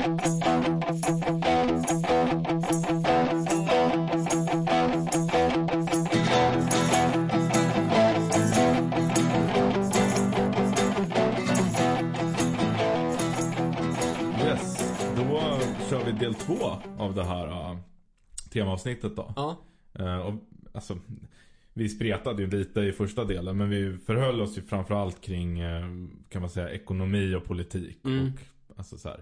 Yes, då kör vi del två av det här uh, temaavsnittet då. Ja. Uh, och, alltså, vi spretade ju lite i första delen men vi förhöll oss ju framförallt kring uh, kan man säga ekonomi och politik. Mm. Och alltså så här,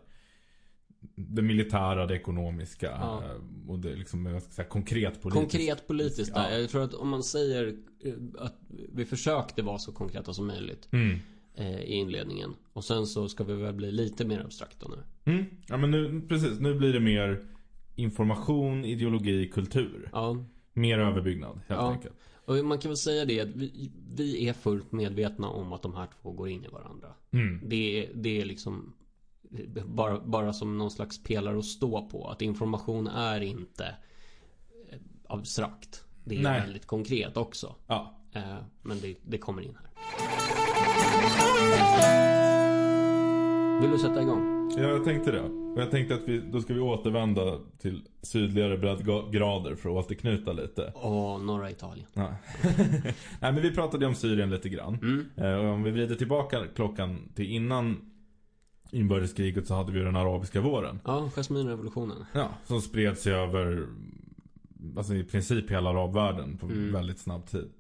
det militära, det ekonomiska Ja. uh, och det liksom, jag ska säga, konkret politiskt. Konkret politiskt där. Ja. Jag tror att om man säger eh, att vi försökte vara så konkreta som möjligt Mm. eh, i inledningen. Och sen så ska vi väl bli lite mer abstrakta nu. Mm. Ja men nu, precis, nu blir det mer information, ideologi, kultur. Ja. Mer överbyggnad helt Ja. enkelt. Och man kan väl säga det att vi, vi är fullt medvetna om att de här två går in i varandra. Mm. Det, det är liksom bara, bara som någon slags pelare att stå på. Att information är inte eh, abstrakt. Det är Nej. väldigt konkret också. Ja. Eh, Men det, det kommer in här. Vill du sätta igång? Ja, jag tänkte det. Och jag tänkte att vi, då ska vi återvända till sydligare breddgrader för att återknyta lite. Åh, norra Italien. Ja. Nej, men vi pratade ju om Syrien lite grann. Mm. Eh, Och om vi vrider tillbaka klockan till innan inbördeskriget så hade vi den arabiska våren. Ja, Jasminrevolutionen. Ja, som spred sig över alltså i princip hela arabvärlden på Mm. väldigt snabb tid.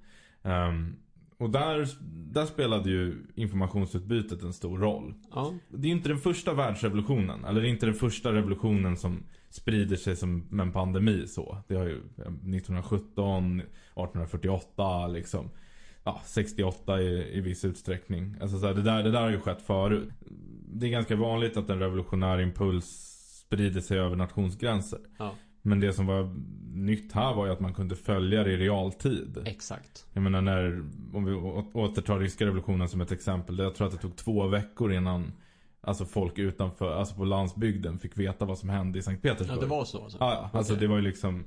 Ehm, och där, där spelade ju informationsutbytet en stor roll. Ja, Det är ju inte den första världsrevolutionen. Eller det är inte den första revolutionen som sprider sig som en pandemi så. Det har ju eh, 1917, 1848 liksom. Ja, 68 i, i viss utsträckning. Alltså så här, det, där, det där har ju skett förut. Det är ganska vanligt att en revolutionär impuls sprider sig över nationsgränser. ja, Men det som var nytt här var ju att man kunde följa det i realtid. exakt. Jag menar när, om vi återtar ryska revolutionen som ett exempel. Jag tror att det tog två veckor innan Alltså folk utanför, alltså på landsbygden fick veta vad som hände i Sankt Ja, Petersburg. det var så alltså. Ja, ja. Alltså Okej. det var ju liksom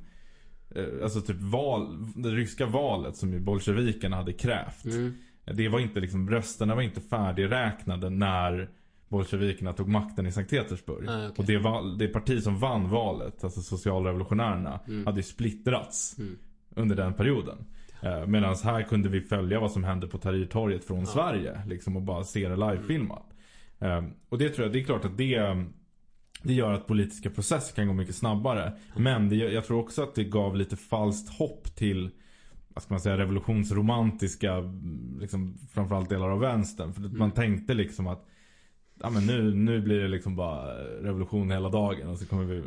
Alltså typ val, det ryska valet som ju bolsjevikerna hade krävt. Mm. Det var inte liksom, rösterna var inte färdigräknade när bolsjevikerna tog makten i Sankt Petersburg. Nej, okej. Och det, val, det parti som vann valet, alltså socialrevolutionärerna, Mm. hade ju splittrats Mm. under den perioden. Eh, Medan här kunde vi följa vad som hände på Tahrirtorget från Sverige. Liksom och bara se det livefilmat. Eh, Och det tror jag, det är klart att det det gör att politiska processer kan gå mycket snabbare. Men det, jag tror också att det gav lite falskt hopp till vad ska man säga, revolutionsromantiska liksom, framförallt delar av vänstern. För att man tänkte liksom att ja, men nu, nu blir det liksom bara revolution hela dagen och så kommer vi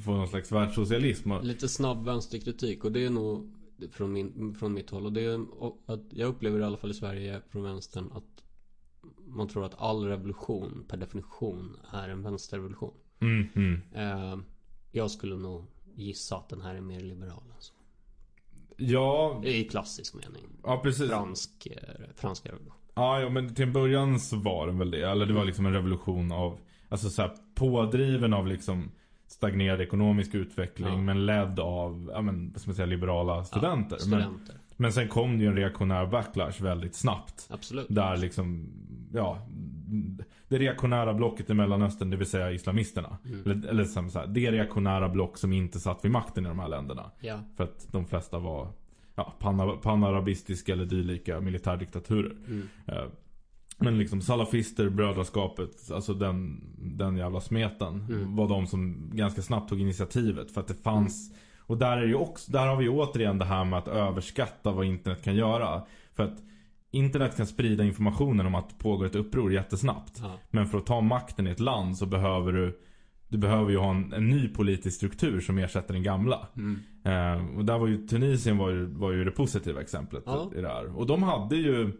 få någon slags världssocialism. Lite snabb vänsterkritik och det är nog från, min, från mitt håll. Och det är och att jag upplever i alla fall i Sverige från vänstern att man tror att all revolution per definition är en vänsterrevolution. mm, mm. Eh, jag skulle nog gissa att den här är mer liberal. Alltså. Ja, I klassisk mening. ja precis. Fransk, eh, franska revolution. Ja, ja, men till en början så var den väl det. Eller det var liksom en revolution av, alltså så här, pådriven av liksom stagnerad ekonomisk utveckling. Ja. Men ledd av, ja men, vad ska man säga, liberala studenter. Ja, Men, studenter. men sen kom det ju en reaktionär backlash väldigt snabbt. Absolut. Där liksom, ja, det reaktionära blocket i Mellanöstern, det vill säga islamisterna. Mm. Eller, eller så här, det reaktionära block som inte satt vid makten i de här länderna. Ja. För att de flesta var ja, pana- panarabistiska eller dylika militärdiktaturer. Mm. Eh, Men liksom salafister, brödraskapet, alltså den, den jävla smeten Mm. var de som ganska snabbt tog initiativet. För att det fanns, och där är det ju också, där har vi återigen det här med att överskatta vad internet kan göra. För att internet kan sprida informationen om att det pågår ett uppror jättesnabbt. Ja. Men för att ta makten i ett land så behöver du Du behöver ju ha en, en ny politisk struktur som ersätter den gamla. Mm. Eh, och där var ju Tunisien var ju, var ju det positiva exemplet Ja. i det här. Och de hade ju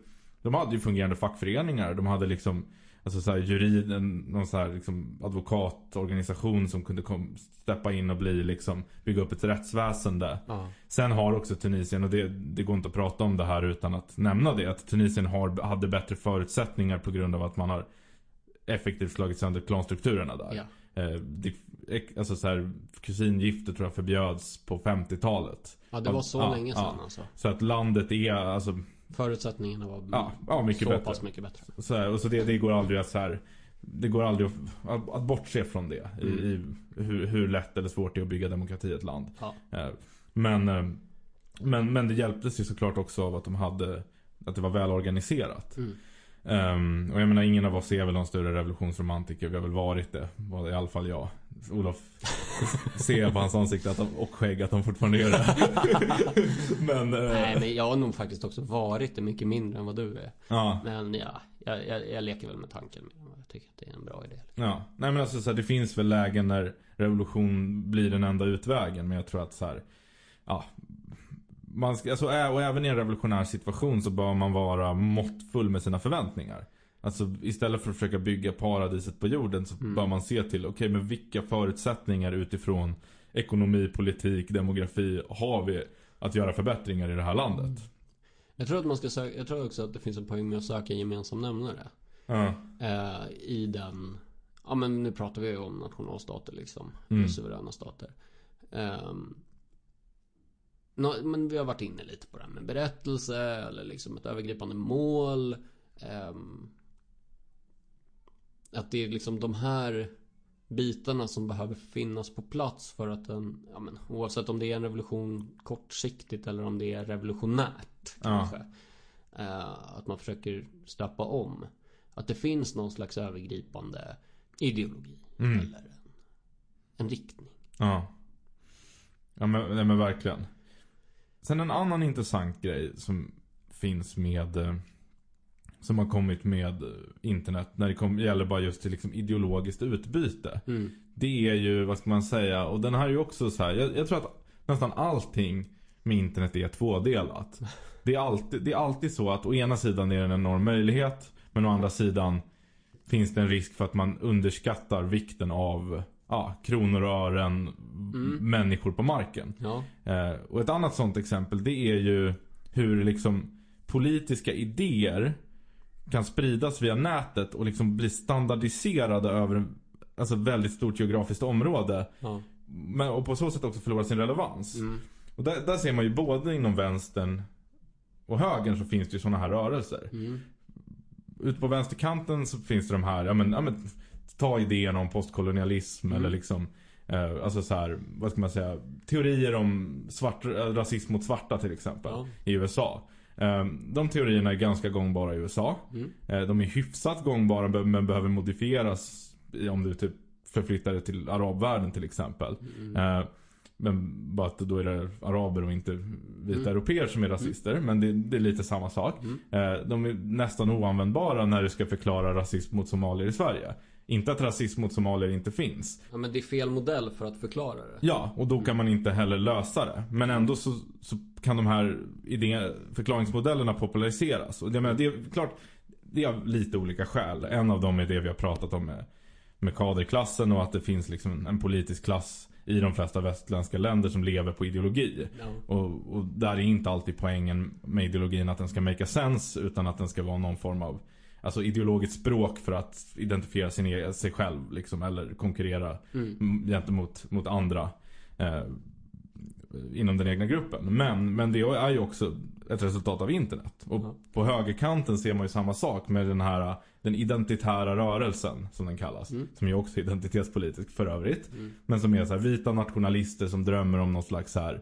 De hade ju fungerande fackföreningar. De hade liksom Alltså så här jurid, en, någon så här liksom advokatorganisation som kunde kom, steppa in och bli liksom Bygga upp ett rättsväsende. Ja. Sen har också Tunisien, och det, det går inte att prata om det här utan att nämna det. Att Tunisien har, hade bättre förutsättningar på grund av att man har effektivt slagit sönder klanstrukturerna där. Ja. Eh, det, alltså så här, kusingifte tror jag förbjöds på 50-talet. ja, det var så Ja, länge ja. sedan alltså. Så att landet är, alltså, Förutsättningarna var ja, ja mycket så bättre. pass mycket bättre. Så, här, och så det, det går aldrig att så här det går aldrig att, att, att bortse från det. I, Mm. i hur, hur lätt eller svårt det är att bygga demokrati i ett land. Ja. Eh, Men, eh, men, men det hjälptes ju såklart också av att de hade Att det var väl organiserat. Mm. Ehm, och jag menar ingen av oss är väl någon större revolutionsromantiker. Vi har väl varit det. I alla fall jag. Olof ser jag på hans ansikte att de, och skägg att de fortfarande gör det. men, eh, Nej men jag har nog faktiskt också varit det mycket mindre än vad du är. ja, Men ja, jag, jag, jag leker väl med tanken. Jag tycker att det är en bra idé. ja. Nej men alltså så här, det finns väl lägen när revolution blir den enda utvägen. Men jag tror att så här, ja. Man ska, alltså, och även i en revolutionär situation så bör man vara måttfull med sina förväntningar. Alltså istället för att försöka bygga paradiset på jorden så Mm. bör man se till, okej men vilka förutsättningar utifrån ekonomi, politik, demografi har vi att göra förbättringar i det här landet? Jag tror att man ska söka, jag tror också att det finns en poäng med att söka en gemensam nämnare. Ja. Eh, I den, ja men nu pratar vi ju om nationalstater liksom. Mm. Suveräna stater. Ehm, nå, men vi har varit inne lite på det här med berättelse eller liksom ett övergripande mål. Ehm, att det är liksom de här bitarna som behöver finnas på plats för att en, ja men oavsett om det är en revolution kortsiktigt eller om det är revolutionärt Ja. kanske. Eh, att man försöker stöpa om. Att det finns någon slags övergripande ideologi. Mm. Eller en, en riktning. Ja. Ja men, nej, men verkligen. Sen en annan intressant grej som finns med eh, som har kommit med eh, internet när det kom, gäller bara just till liksom ideologiskt utbyte. Mm. Det är ju, vad ska man säga, och den här är ju också så här. Jag, jag tror att nästan allting med internet är tvådelat. Det är, alltid, det är alltid så att å ena sidan är det en enorm möjlighet. Men å andra sidan finns det en risk för att man underskattar vikten av ja, kronor och ören, Mm. människor på marken. Ja. Eh, och ett annat sånt exempel det är ju hur liksom politiska idéer kan spridas via nätet och liksom bli standardiserade över alltså väldigt stort geografiskt område. ja. Men, och på så sätt också förlora sin relevans. Mm. Och där, där ser man ju både inom vänstern och högern så finns det ju sådana här rörelser. Mm. Ute på vänsterkanten så finns det de här, ja men, ja, men ta idén om postkolonialism Mm. eller liksom eh, Alltså så här, vad ska man säga Teorier om svart, eh, rasism mot svarta till exempel Ja. I USA eh, De teorierna är ganska gångbara i USA Mm. eh, De är hyfsat gångbara men behöver modifieras Om du typ förflyttar det till arabvärlden till exempel Mm. Men bara att då är det araber och inte vita Mm. europeer som är rasister. Men det, det är lite samma sak. Mm. De är nästan oanvändbara när du ska förklara rasism mot somalier i Sverige. Inte att rasism mot somalier inte finns. Ja men det är fel modell för att förklara det. Ja, och då kan man inte heller lösa det. Men ändå så, så kan de här idé, förklaringsmodellerna populariseras. Och det, men, det är klart, det är av lite olika skäl. En av dem är det vi har pratat om med, med kaderklassen och att det finns liksom en politisk klass i de flesta västländska länder som lever på ideologi. Ja. Och, och där är inte alltid poängen med ideologin att den ska make a sense utan att den ska vara någon form av Alltså ideologiskt språk för att identifiera sin, e- sig själv liksom, eller konkurrera Mm. gentemot mot andra eh, inom den egna gruppen. Men, men det är ju också ett resultat av internet. Och Ja. på högerkanten ser man ju samma sak med den här den identitära rörelsen som den kallas. Mm. Som ju också är identitetspolitisk för övrigt. Mm. Men som är så här vita nationalister som drömmer om någon slags så här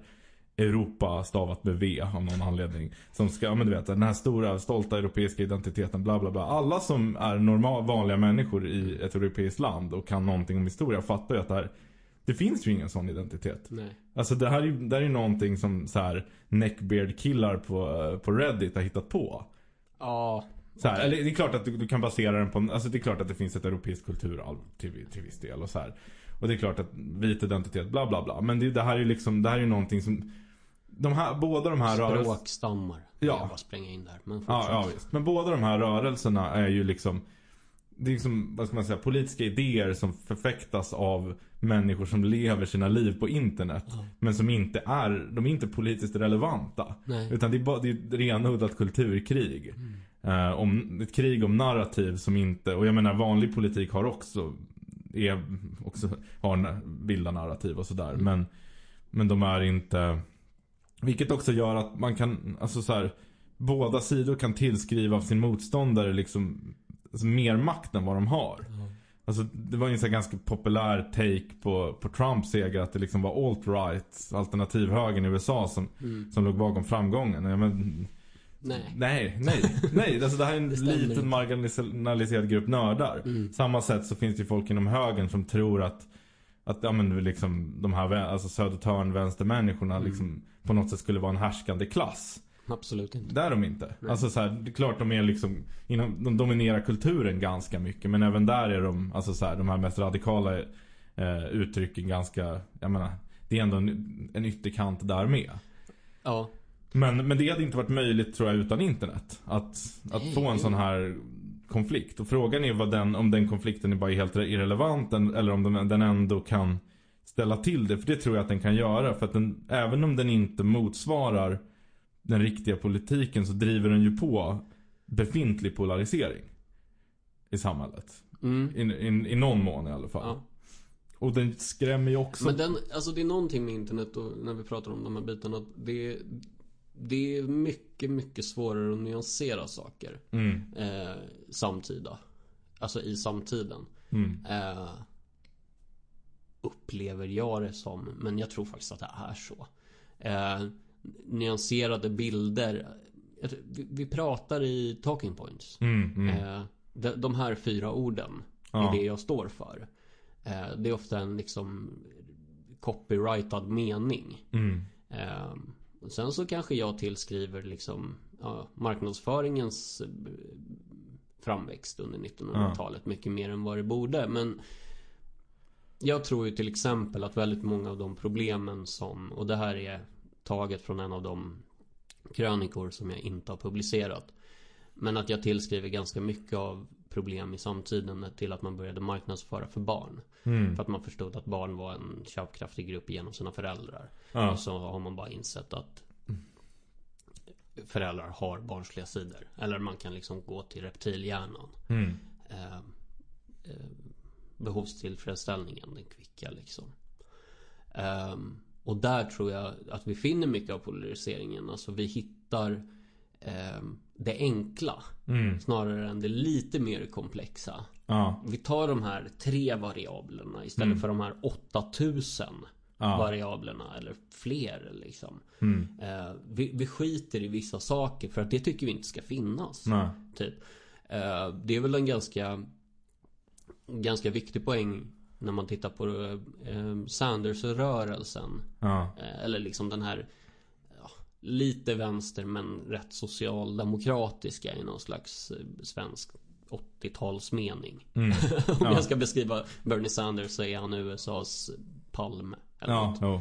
Europa stavat med V av någon anledning. Som ska, men du vet den här stora stolta europeiska identiteten bla bla bla. Alla som är normal, vanliga människor i ett europeiskt land och kan någonting om historia fattar ju att det här Det finns ju ingen sån identitet. Nej. Alltså det här det här är ju någonting som så här neckbeard killar på, på Reddit har hittat på. Ja. Så här, eller det är klart att du, du kan basera den på, alltså det är klart att det finns ett europeiskt kulturarv till, till viss del och så här. Och det är klart att vit identitet, bla bla bla. Men det, det här är ju liksom, det här är ju någonting som de här, båda de här rörelserna Språkstammar. Ja. Jag bara spränga in där. Men Ja, ja visst. Men båda de här rörelserna är ju liksom Det är liksom, vad ska man säga, politiska idéer som förfäktas av människor som lever sina liv på internet. Ja. Men som inte är, de är inte politiskt relevanta. Nej. Utan det är bara, det är renodlat kulturkrig. Eh, om, ett krig om narrativ som inte, och jag menar vanlig politik har också, är, också har bilda narrativ och sådär. Men, men de är inte, vilket också gör att man kan, alltså så här, båda sidor kan tillskriva sin motståndare liksom alltså mer makt än vad de har. Ja. Alltså det var ju en här ganska populär take på, på Trumps seger att det liksom var alt-right, alternativhögern i USA som, Mm. som låg bakom framgången. Ja, men, Nej. nej, nej, nej. Alltså det här är en liten marginaliserad grupp nördar. Mm. Samma sätt så finns det ju folk inom högern som tror att att ja, men liksom de här alltså Södertörn vänstermänniskorna Mm. liksom på något sätt skulle vara en härskande klass. Absolut inte. Det är de inte. Nej. Alltså så här, det är klart de är liksom inom, de dominerar kulturen ganska mycket men även där är de alltså så här, de här mest radikala eh, uttrycken ganska jag menar det är ändå en, en ytterkant där med. Ja. Men, men det hade inte varit möjligt tror jag utan internet. Att, att Nej. få en sån här konflikt. Och frågan är vad den, om den konflikten är bara helt irrelevant eller om den, den ändå kan ställa till det. För det tror jag att den kan göra. För att den, även om den inte motsvarar den riktiga politiken så driver den ju på befintlig polarisering. I samhället. Mm. I, i, i någon mån i alla fall. Ja. Och den skrämmer ju också. Men den, alltså det är någonting med internet och när vi pratar om de här bitarna. Att det, det är mycket, mycket svårare att nyansera saker. Mm, Eh, samtida. Alltså i samtiden. mm, Eh, upplever jag det som. Men jag tror faktiskt att det är så. Eh, nyanserade bilder. Vi, vi pratar i talking points. mm, mm. Eh, de, de här fyra orden Ja. är det jag står för. Eh, det är ofta en liksom copyrightad mening. Mm, Eh, sen så kanske jag tillskriver liksom ja, marknadsföringens eh, framväxt under 1900-talet mycket mer än vad det borde. Men jag tror ju till exempel att väldigt många av de problemen som, och det här är taget från en av de krönikor som jag inte har publicerat. Men att jag tillskriver ganska mycket av problem i samtiden till att man började marknadsföra för barn. mm. För att man förstod att barn var en köpkraftig grupp genom sina föräldrar. Ja. Och så har man bara insett att föräldrar har barnsliga sidor. Eller man kan liksom gå till reptilhjärnan. Mm. Eh, eh, behovstillfredsställningen, den kvicka liksom. Ehm, och där tror jag att vi finner mycket av polariseringen. Alltså vi hittar ehm, det enkla Mm. snarare än det lite mer komplexa. Ja. Vi tar de här tre variablerna istället Mm. för de här 8000 Ja. variablerna eller fler liksom. Mm. Eh, vi, vi skiter i vissa saker för att det tycker vi inte ska finnas. Nej. Typ. Eh, det är väl en ganska Ganska viktig poäng när man tittar på eh, Sanders-rörelsen. Ja. Eh, eller liksom den här Lite vänster men rätt socialdemokratiska i någon slags eh, svensk 80-talsmening. Mm. Om Ja. jag ska beskriva Bernie Sanders så är han USAs Palme. Eller Ja. Jo.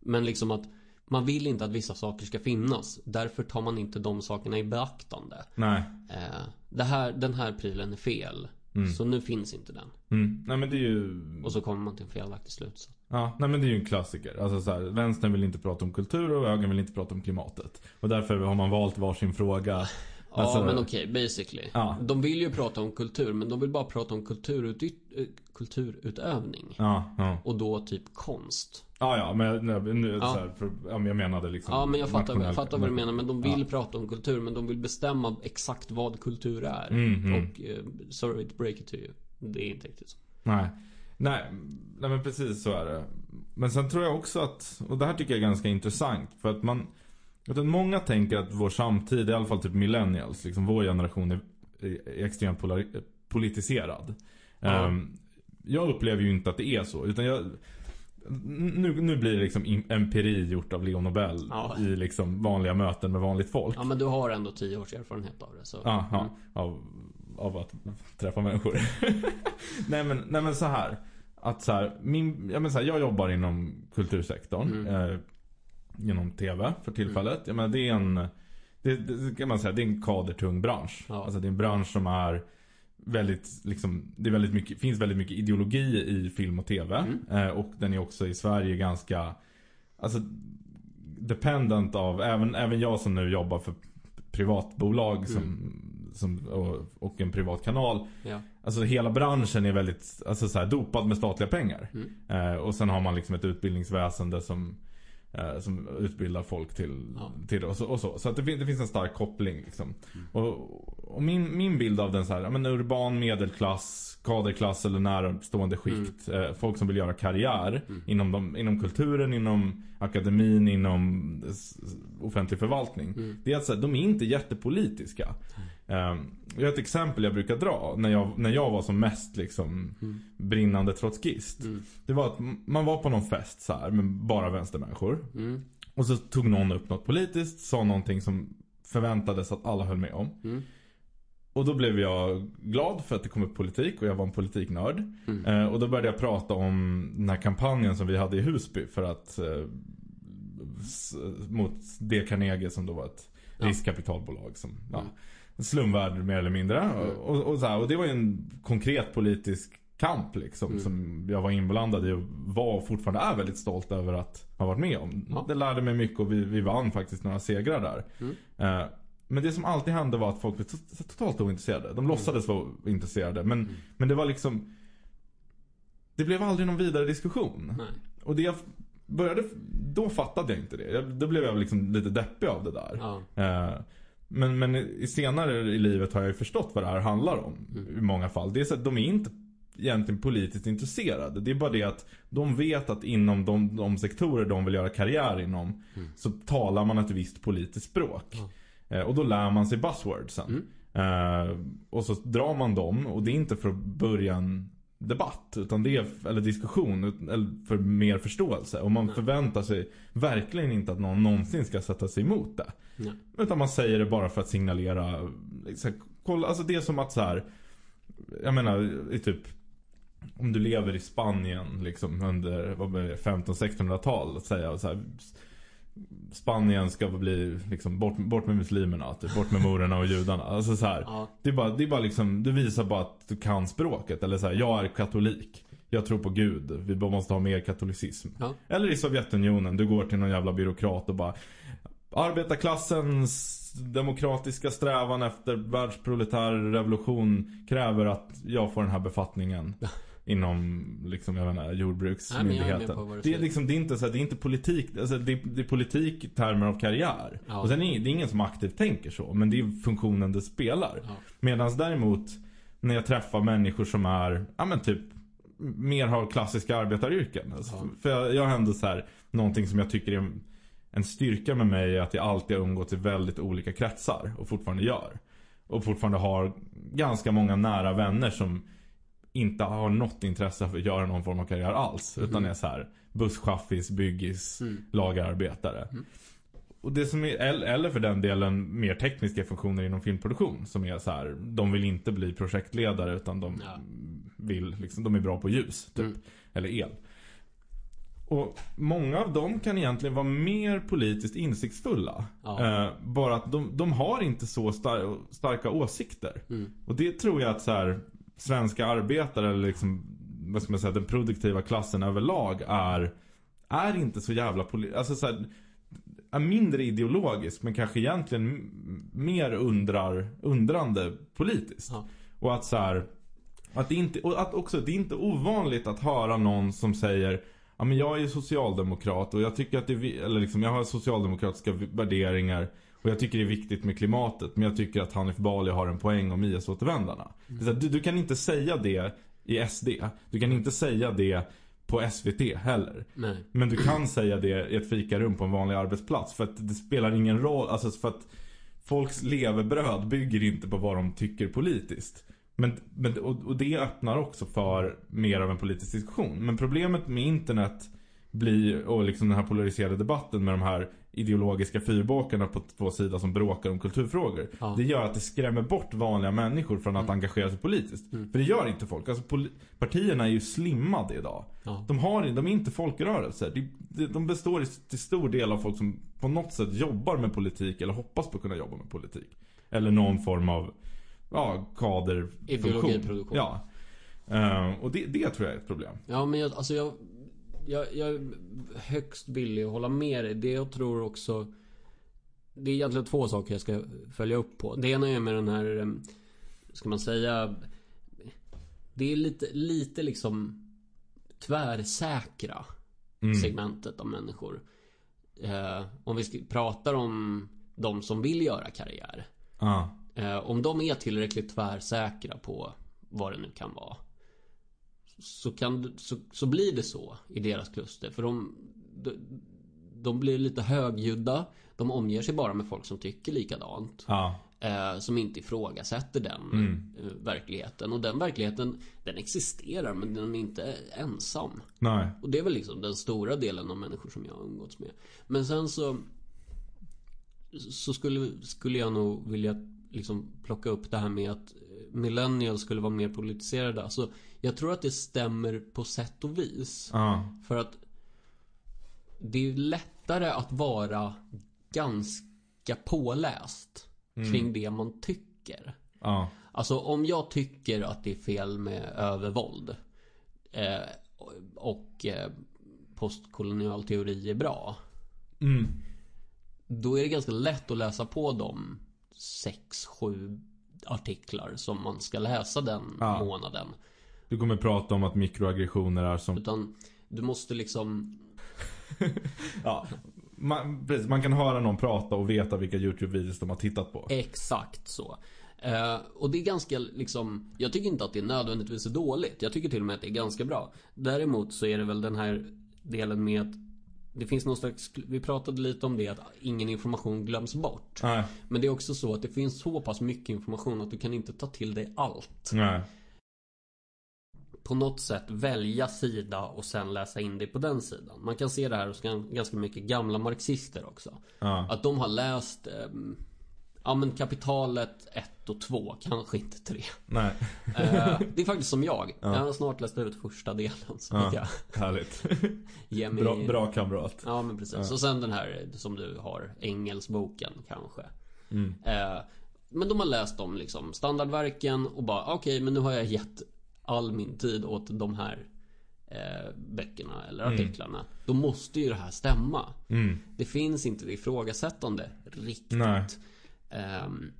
Men liksom att man vill inte att vissa saker ska finnas. Därför tar man inte de sakerna i beaktande. Nej. Eh, det här, den här prylen är fel. Mm. Så nu finns inte den. Mm. Nej men det är ju... Och så kommer man till en felaktig slutsats. Ja, nej men det är ju en klassiker. Alltså så här, vänstern vill inte prata om kultur och högern vill inte prata om klimatet. Och därför har man valt varsin fråga. Ja Alltså- men okej, basically. Ja. De vill ju prata om kultur men de vill bara prata om kulturut, eh, kulturutövning. Ja, ja. Och då typ konst. Ja, ja, men nu, Ja. så här, för, jag menade liksom Ja men jag fattar, jag fattar vad du menar. Men de vill Ja. prata om kultur men de vill bestämma exakt vad kultur är. Mm, mm. Och eh, sorry to break it to you. Det är inte riktigt så. Nej. Nej, nej men precis så är det. Men sen tror jag också att, och det här tycker jag är ganska intressant. För att man, att många tänker att vår samtid, i alla fall typ millennials, liksom vår generation är, är extremt polari- politiserad. Ja. Jag upplever ju inte att det är så. Utan jag, nu, nu blir det liksom em- empiri gjort av Leo Nobel Ja. i liksom vanliga möten med vanligt folk. Ja men du har ändå tio års erfarenhet av det. Så. Ja Mm. av, av att träffa människor. nej, men, nej men så här. Att så här, min, ja, men så här, jag jobbar inom kultursektorn. Mm. Eh, genom TV för tillfället. Jag menar, det är en det, det kan man säga, det är en kadertung bransch. Ja. Alltså det är en bransch som är väldigt, liksom, det väldigt mycket, finns väldigt mycket ideologi i film och TV. Mm. Eh, och den är också i Sverige ganska, alltså dependent av, även, även jag som nu jobbar för privatbolag som, som, och, och en privat kanal. Ja. Alltså hela branschen är väldigt alltså så här, dopad med statliga pengar. Mm. Eh, och sen har man liksom ett utbildningsväsende som som utbildar folk till, Ja. till det och så. Och så, så att det, det finns en stark koppling liksom. Mm. Och, och min, min bild av den så här, men urban medelklass, kaderklass eller närstående skikt. Eh, folk som vill göra karriär Mm. inom, de, inom kulturen, inom akademin, inom offentlig förvaltning. Mm. Det är att så här, de är inte jättepolitiska. Eh, jag har ett exempel jag brukar dra när jag, när jag var som mest liksom Mm. brinnande trotskist. Mm. Det var att man var på någon fest så här med bara vänstermänniskor. Mm. Och så tog någon upp något politiskt, sa någonting som förväntades att alla höll med om. Och då blev jag glad för att det kom upp politik och jag var en politiknörd. Mm. Eh, och då började jag prata om den här kampanjen som vi hade i Husby för att eh, s- mot det Carnegie som då var ett Ja. riskkapitalbolag som, ja, Mm. en slumvärld mer eller mindre. Mm. Och, och, och, så här, och det var ju en konkret politisk kamp liksom Mm. som jag var inblandad i och var och fortfarande är väldigt stolt över att ha varit med om. Ja. Det lärde mig mycket och vi, vi vann faktiskt några segrar där. Mm. Eh, men det som alltid hände var att folk to- totalt ointresserade. De låtsades vara intresserade. Men, Mm. men det var liksom... Det blev aldrig någon vidare diskussion. Nej. Och det jag började... Då fattade jag inte det. Jag, då blev jag liksom lite deppig av det där. Ja. Eh, men, men i senare i livet har jag ju förstått vad det här handlar om. Mm. I många fall. Det är så att de är inte egentligen politiskt intresserade. Det är bara det att de vet att inom de, de sektorer de vill göra karriär inom Mm. så talar man ett visst politiskt språk. Ja. Eh, och då lär man sig buzzwordsen. Mm. Eh, och så drar man dem och det är inte för att börja en debatt utan det är, eller diskussion eller för mer förståelse. Och man Nej. förväntar sig verkligen inte att någon någonsin ska sätta sig emot det. Nej. Utan man säger det bara för att signalera. Här, kolla, alltså det är som att så här. Jag menar i typ. Om du lever i Spanien liksom under vad blir det, 15-1600-tal. att Säga så här, Spanien ska bli liksom bort, bort med muslimerna. Typ, bort med morerna och judarna. Alltså så här. Ja. Det är bara, det är bara liksom, du visar bara att du kan språket. Eller så här, jag är katolik. Jag tror på Gud. Vi måste ha mer katolicism. Ja. Eller i Sovjetunionen, du går till någon jävla byråkrat och bara Arbetarklassens demokratiska strävan efter världsproletär revolution kräver att jag får den här befattningen. Inom liksom, jag vet inte, Nej, men jag är jordbruksmyndigheten. det är liksom, det är inte så här, det är inte politik, alltså det, är- det är politik i termer av karriär. Ja. Och sen är det är ingen som aktivt tänker så, men det är funktionen det spelar. Ja. Medan däremot när jag träffar människor som är, ja men typ mer har klassiska arbetaryrken. Alltså, Ja. För jag, jag har ändå så här, någonting som jag tycker är en, styrka med mig är att jag alltid har umgått i väldigt olika kretsar och fortfarande gör. Och fortfarande har ganska många nära vänner som inte har något intresse för att göra någon form av karriär alls. Utan är så här busschaffis, byggis, Mm. lagerarbetare. Mm. Och det som är, eller eller för den delen mer tekniska funktioner inom filmproduktion. Som är så här, de vill inte bli projektledare utan de Ja. vill liksom, de är bra på ljus. Typ. Mm. Eller el. Och många av dem kan egentligen vara mer politiskt insiktsfulla. Ja. Eh, bara att de, de har inte så star starka åsikter. Mm. Och det tror jag att så här, svenska arbetare eller liksom, vad ska man säga, den produktiva klassen överlag är, är inte så jävla poli- alltså så här, är mindre ideologisk men kanske egentligen mer undrar, undrande politiskt. Ja. Och att så här, att det inte, och att också det är inte ovanligt att höra någon som säger Ja men jag är socialdemokrat och jag tycker att det eller liksom jag har socialdemokratiska värderingar och jag tycker det är viktigt med klimatet men jag tycker att Hanif Bali har en poäng om IS-återvändarna. Här, Du, du kan inte säga det i SD. Du kan inte säga det på SVT heller. Nej. Men du kan säga det i ett fikarum på en vanlig arbetsplats. För att det spelar ingen roll. Alltså för att folks levebröd bygger inte på vad de tycker politiskt. Men, men, och, och det öppnar också för mer av en politisk diskussion. Men problemet med internet blir, och liksom den här polariserade debatten med de här ideologiska fyrbåkarna på två sidor som bråkar om kulturfrågor. Ja. Det gör att det skrämmer bort vanliga människor från att engagera sig politiskt. Mm. För det gör inte folk. Alltså partierna är ju slimmade idag. Ja. De, har, de är inte folkrörelser. De, de, består till stor del av folk som på något sätt jobbar med politik eller hoppas på att kunna jobba med politik. Eller någon form av ja, kaderfunktion. Ideologiproduktion. Ja. Eh, och det, det tror jag är ett problem. Ja men jag, alltså jag, jag, jag är högst villig att hålla med dig. Det jag tror också Det är egentligen två saker jag ska följa upp på. Det ena är med den här em, Ska man säga Det är lite, lite liksom Tvärsäkra Mm. segmentet av människor. eh, om vi pratar om de som vill göra karriär. Ja. Eh, om de är tillräckligt tvärsäkra på vad det nu kan vara. Så, kan, så, så blir det så i deras kluster. För de, de, de blir lite högljudda. De omger sig bara med folk som tycker likadant. Ja. Eh, som inte ifrågasätter den Mm. eh, verkligheten. Och den verkligheten, den existerar men den är inte ensam. Nej. Och det är väl liksom den stora delen av människor som jag har umgåtts med. Men sen så Så skulle, skulle jag nog vilja liksom plocka upp det här med att millennials skulle vara mer politiserade. Alltså, jag tror att det stämmer på sätt och vis. Ja. För att det är lättare att vara ganska påläst kring det man tycker. Ja. Alltså om jag tycker att det är fel med övervåld eh, och eh, postkolonial teori är bra. Mm. Då är det ganska lätt att läsa på de sex, sju artiklar som man ska läsa den Ja. månaden. Du kommer prata om att mikroaggressioner är som... Utan du måste liksom Ja. Man, precis, man kan höra någon prata och veta vilka YouTube-videos de har tittat på. Exakt så. Eh, och det är ganska liksom Jag tycker inte att det nödvändigtvis är dåligt. Jag tycker till och med att det är ganska bra. Däremot så är det väl den här delen med att det finns någon slags, vi pratade lite om det att ingen information glöms bort. Nej. Men det är också så att det finns så pass mycket information att du kan inte ta till dig allt. Nej. På något sätt välja sida och sen läsa in dig på den sidan. Man kan se det här hos gan- ganska mycket gamla marxister också. Ja. Att de har läst ehm, Ja men kapitalet 1 och 2, kanske inte 3 Nej. eh, Det är faktiskt som jag Jag har snart läst ut första delen så Ja. ja. jag Härligt. mig Bra, bra kamrat. Ja men precis Och sen den här som du har Engelsboken kanske Mm. eh, Men de har läst de liksom standardverken och bara okej men nu har jag gett all min tid åt de här eh, böckerna eller artiklarna Då måste ju det här stämma Mm. Det finns inte det ifrågasättande riktigt. Ehm,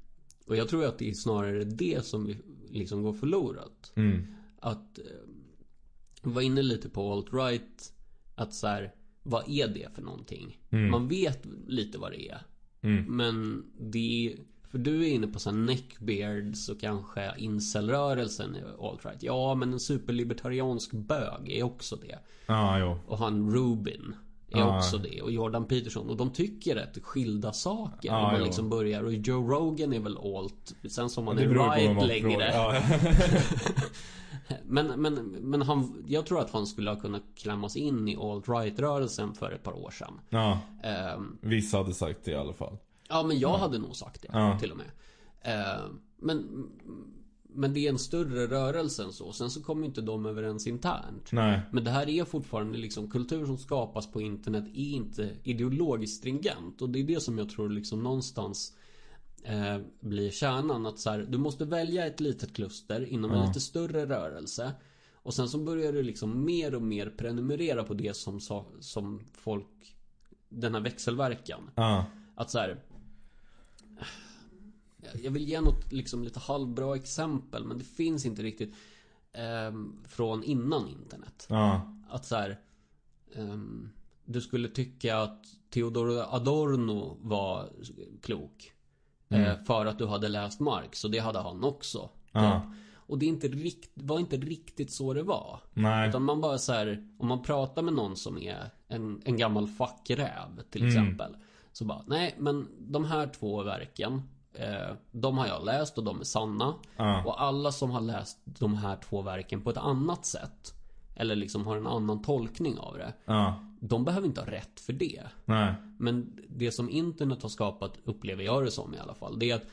och jag tror att det är snarare det som vi liksom går förlorat. Mm. Att um, var inne lite på alt-right. Att så här, vad är det för någonting? Man vet lite vad det är. Mm. Men det är, för du är inne på så här neckbeards och kanske incelrörelsen i alt-right. Ja, men en superlibertariansk bög är också det. Ja, jo. Och han Rubin är Ja. också det. Och Jordan Peterson. Och de tycker rätt skilda saker. Om man jo. liksom börjar. Och Joe Rogan är väl alt. Sen som man Det är right längre. Ja. Men, men, men han, jag tror att han skulle ha kunnat klämmas in i alt-right-rörelsen för ett par år sedan. ja. Ehm, Vissa hade sagt det i alla fall. Ja, men jag hade nog sagt det Ja. till och med. Ehm, men, men det är en större rörelse än så. Sen så kommer inte de överens internt. Nej. Men det här är fortfarande liksom kultur som skapas på internet är inte ideologiskt stringent. Och det är det som jag tror liksom någonstans eh, blir kärnan. Att så här, du måste välja ett litet kluster inom en lite större rörelse. Och sen så börjar du liksom mer och mer prenumerera på det som, som folk Den här växelverkan. Ja. Att så här. Jag vill ge något liksom lite halvbra exempel men det finns inte riktigt ehm, Från innan internet. Ja. Att så här. ehm, du skulle tycka att Theodor Adorno var klok. Eh, för att du hade läst Marx och det hade han också. Ja. Typ. Och det är inte rikt, var inte riktigt så det var. Nej. Utan man bara så här, om man pratar med någon som är en, en gammal fackräv till exempel. Så bara, nej men de här två verken. Eh, de har jag läst och de är sanna. Ja. Och alla som har läst de här två verken på ett annat sätt. Eller liksom har en annan tolkning av det. Ja. De behöver inte ha rätt för det. Nej. Men det som internet har skapat, upplever jag det som i alla fall. Det är att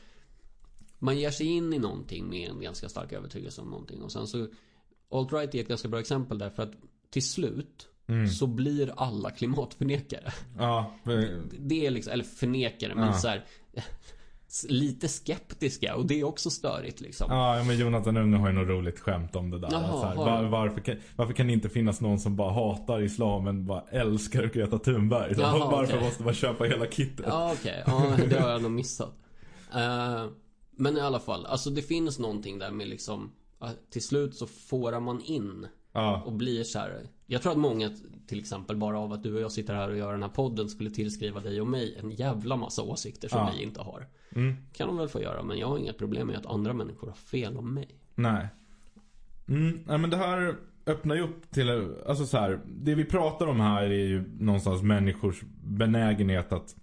man ger sig in i någonting med en ganska stark övertygelse om någonting. Och sen så Alt-right är ett ganska bra exempel där. För att till slut så blir alla klimatförnekare. Ja. Det är liksom, eller förnekare, men Ja. så här lite skeptiska och det är också störigt liksom. Ja, men Jonathan Unge har ju något roligt skämt om det där. Jaha, här, var, varför, kan, varför kan det inte finnas någon som bara hatar islam men bara älskar Greta Thunberg? Jaha, varför okej. måste man köpa hela kittet? Ja okej, ja, det har jag nog missat. Eh, men i alla fall, alltså det finns någonting där med liksom Till slut så fårar man in Ja. och blir så här. Jag tror att många till exempel bara av att du och jag sitter här och gör den här podden skulle tillskriva dig och mig en jävla massa åsikter som Ja. vi inte har. Mm. Kan de väl få göra, men jag har inga problem med att andra människor har fel om mig. Nej. Mm, nej men det här öppnar ju upp till, alltså så här, det vi pratar om här är ju någonstans människors benägenhet att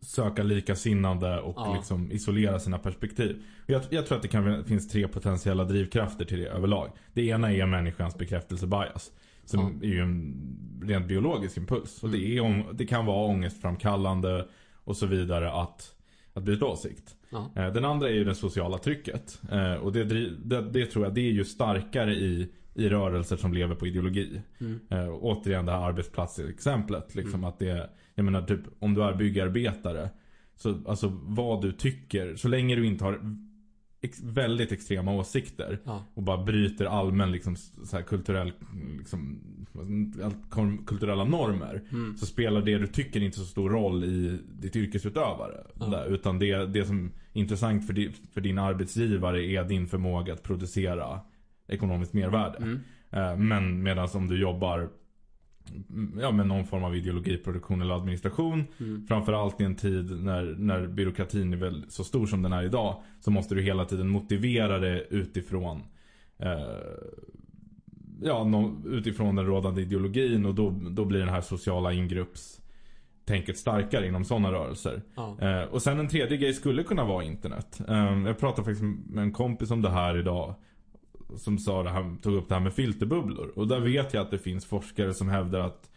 söka likasinnande och Ja. liksom isolera sina perspektiv. Jag, jag tror att det kan finns tre potentiella drivkrafter till det överlag. Det ena är människans bekräftelsebias. Som Ja. Mm. är ju en rent biologisk impuls. Och det, är, ång- det kan vara ångestframkallande och så vidare att, att byta åsikt. Ja. Eh, Den andra är ju det sociala trycket. Eh, Och det, det, det tror jag det är ju starkare i, i rörelser som lever på ideologi. Mm. Eh, återigen det här arbetsplatsexemplet. Liksom att det, jag menar typ om du är byggarbetare. Så alltså vad du tycker. Så länge du inte har ex, väldigt extrema åsikter. Ja. Och bara bryter allmän liksom så här kulturell liksom, kulturella normer. Mm. Så spelar det du tycker inte så stor roll i ditt yrkesutövare. Ja. Där, utan det, det som är intressant för din, för din arbetsgivare är din förmåga att producera ekonomiskt mervärde. Mm. Eh, Men medan om du jobbar ja, med någon form av ideologiproduktion eller administration. Mm. Framförallt i en tid när, när byråkratin är väl så stor som den är idag. Så måste du hela tiden motivera det utifrån eh, Ja, nå- utifrån den rådande ideologin och då, då blir den här sociala ingrupps tänket starkare inom sådana rörelser. Ja. Eh, och sen en tredje grej skulle kunna vara internet. Eh, jag pratade faktiskt med en kompis om det här idag. Som sa det här, tog upp det här med filterbubblor. Och där vet jag att det finns forskare som hävdar att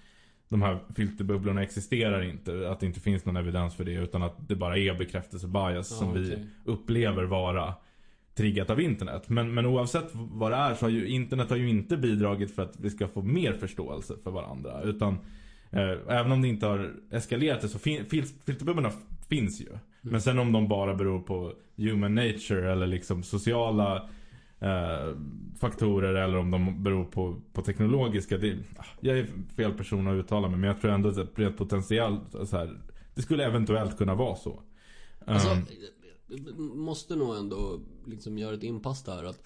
de här filterbubblorna existerar inte. Att det inte finns någon evidens för det. Utan att det bara är bekräftelsebias Ja, som vi okej. upplever vara triggat av internet. Men, men oavsett vad det är så har ju internet har ju inte bidragit för att vi ska få mer förståelse för varandra. Utan eh, även om det inte har eskalerat det så fin, fil, filterbubblorna finns ju. Men sen om de bara beror på human nature eller liksom sociala eh, faktorer eller om de beror på, på teknologiska. Det, ah, jag är fel person att uttala mig men jag tror ändå att rent potentiellt så här, det skulle eventuellt kunna vara så. Alltså, Um, måste nog ändå liksom göra ett inpass där att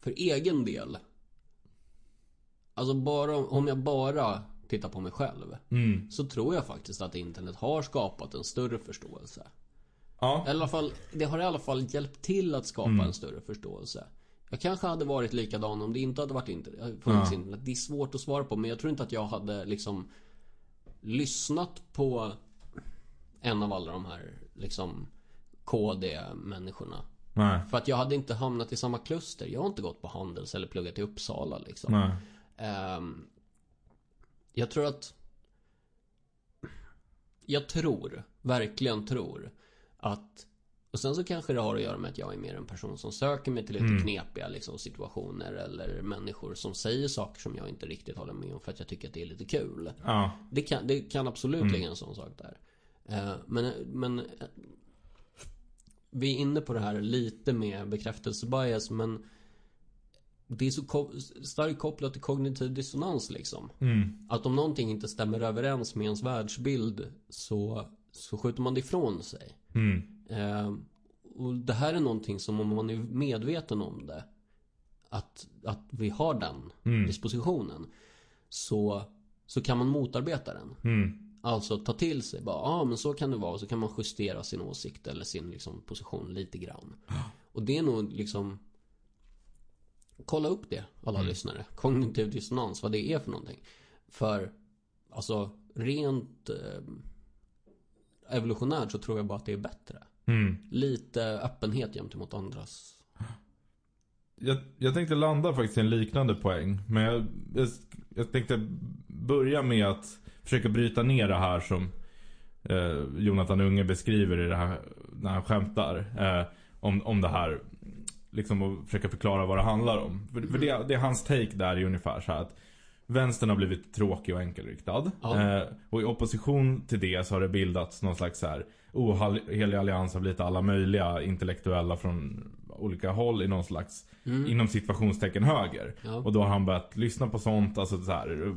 för egen del Alltså bara om jag bara tittar på mig själv mm, Så tror jag faktiskt att internet har skapat en större förståelse ja. I alla fall, det har i alla fall hjälpt till att skapa Mm. en större förståelse Jag kanske hade varit likadan om det inte hade varit internet, funnits Ja. internet Det är svårt att svara på men jag tror inte att jag hade liksom Lyssnat på En av alla de här liksom KD-människorna Nej. För att jag hade inte hamnat i samma kluster Jag har inte gått på Handels eller pluggat i Uppsala liksom. Ehm, jag tror att Jag tror, verkligen tror Att Och sen så kanske det har att göra med att jag är mer en person som söker mig till lite Mm. knepiga liksom, situationer Eller människor som säger saker som jag inte riktigt håller med om för att jag tycker att det är lite kul Ja. Det kan, det kan absolut Mm. ligga en sån sak där Eh, Men, men Vi är inne på det här lite med bekräftelsebias men Det är så ko- starkt kopplat till kognitiv dissonans liksom Mm. Att om någonting inte stämmer överens med ens världsbild Så, så skjuter man det ifrån sig Mm. eh, Och det här är någonting som om man är medveten om det Att, att vi har den Mm. dispositionen Så, så kan man motarbeta den Mm. Alltså ta till sig bara, ja ah, men så kan det vara. Så kan man justera sin åsikt eller sin liksom, position lite grann. Och det är nog liksom Kolla upp det alla lyssnare. Kognitiv dissonans, vad det är för någonting. För Alltså rent eh, Evolutionärt så tror jag bara att det är bättre. Mm. Lite öppenhet gentemot andras. Jag, jag tänkte landa faktiskt i en liknande poäng. Men jag, jag, jag tänkte börja med att försöka bryta ner det här som eh, Jonathan Unge beskriver i det här när han skämtar. Eh, om, om det här. Liksom att försöka förklara vad det handlar om. För, för det, det är hans take där är ungefär så här att Vänstern har blivit tråkig och enkelriktad. Ja. Eh, och i opposition till det så har det bildats någon slags så här ohelig allians av lite alla möjliga intellektuella från olika håll i någon slags Mm. inom situationstecken höger. Ja. Och då har han börjat lyssna på sånt, alltså så här. eh,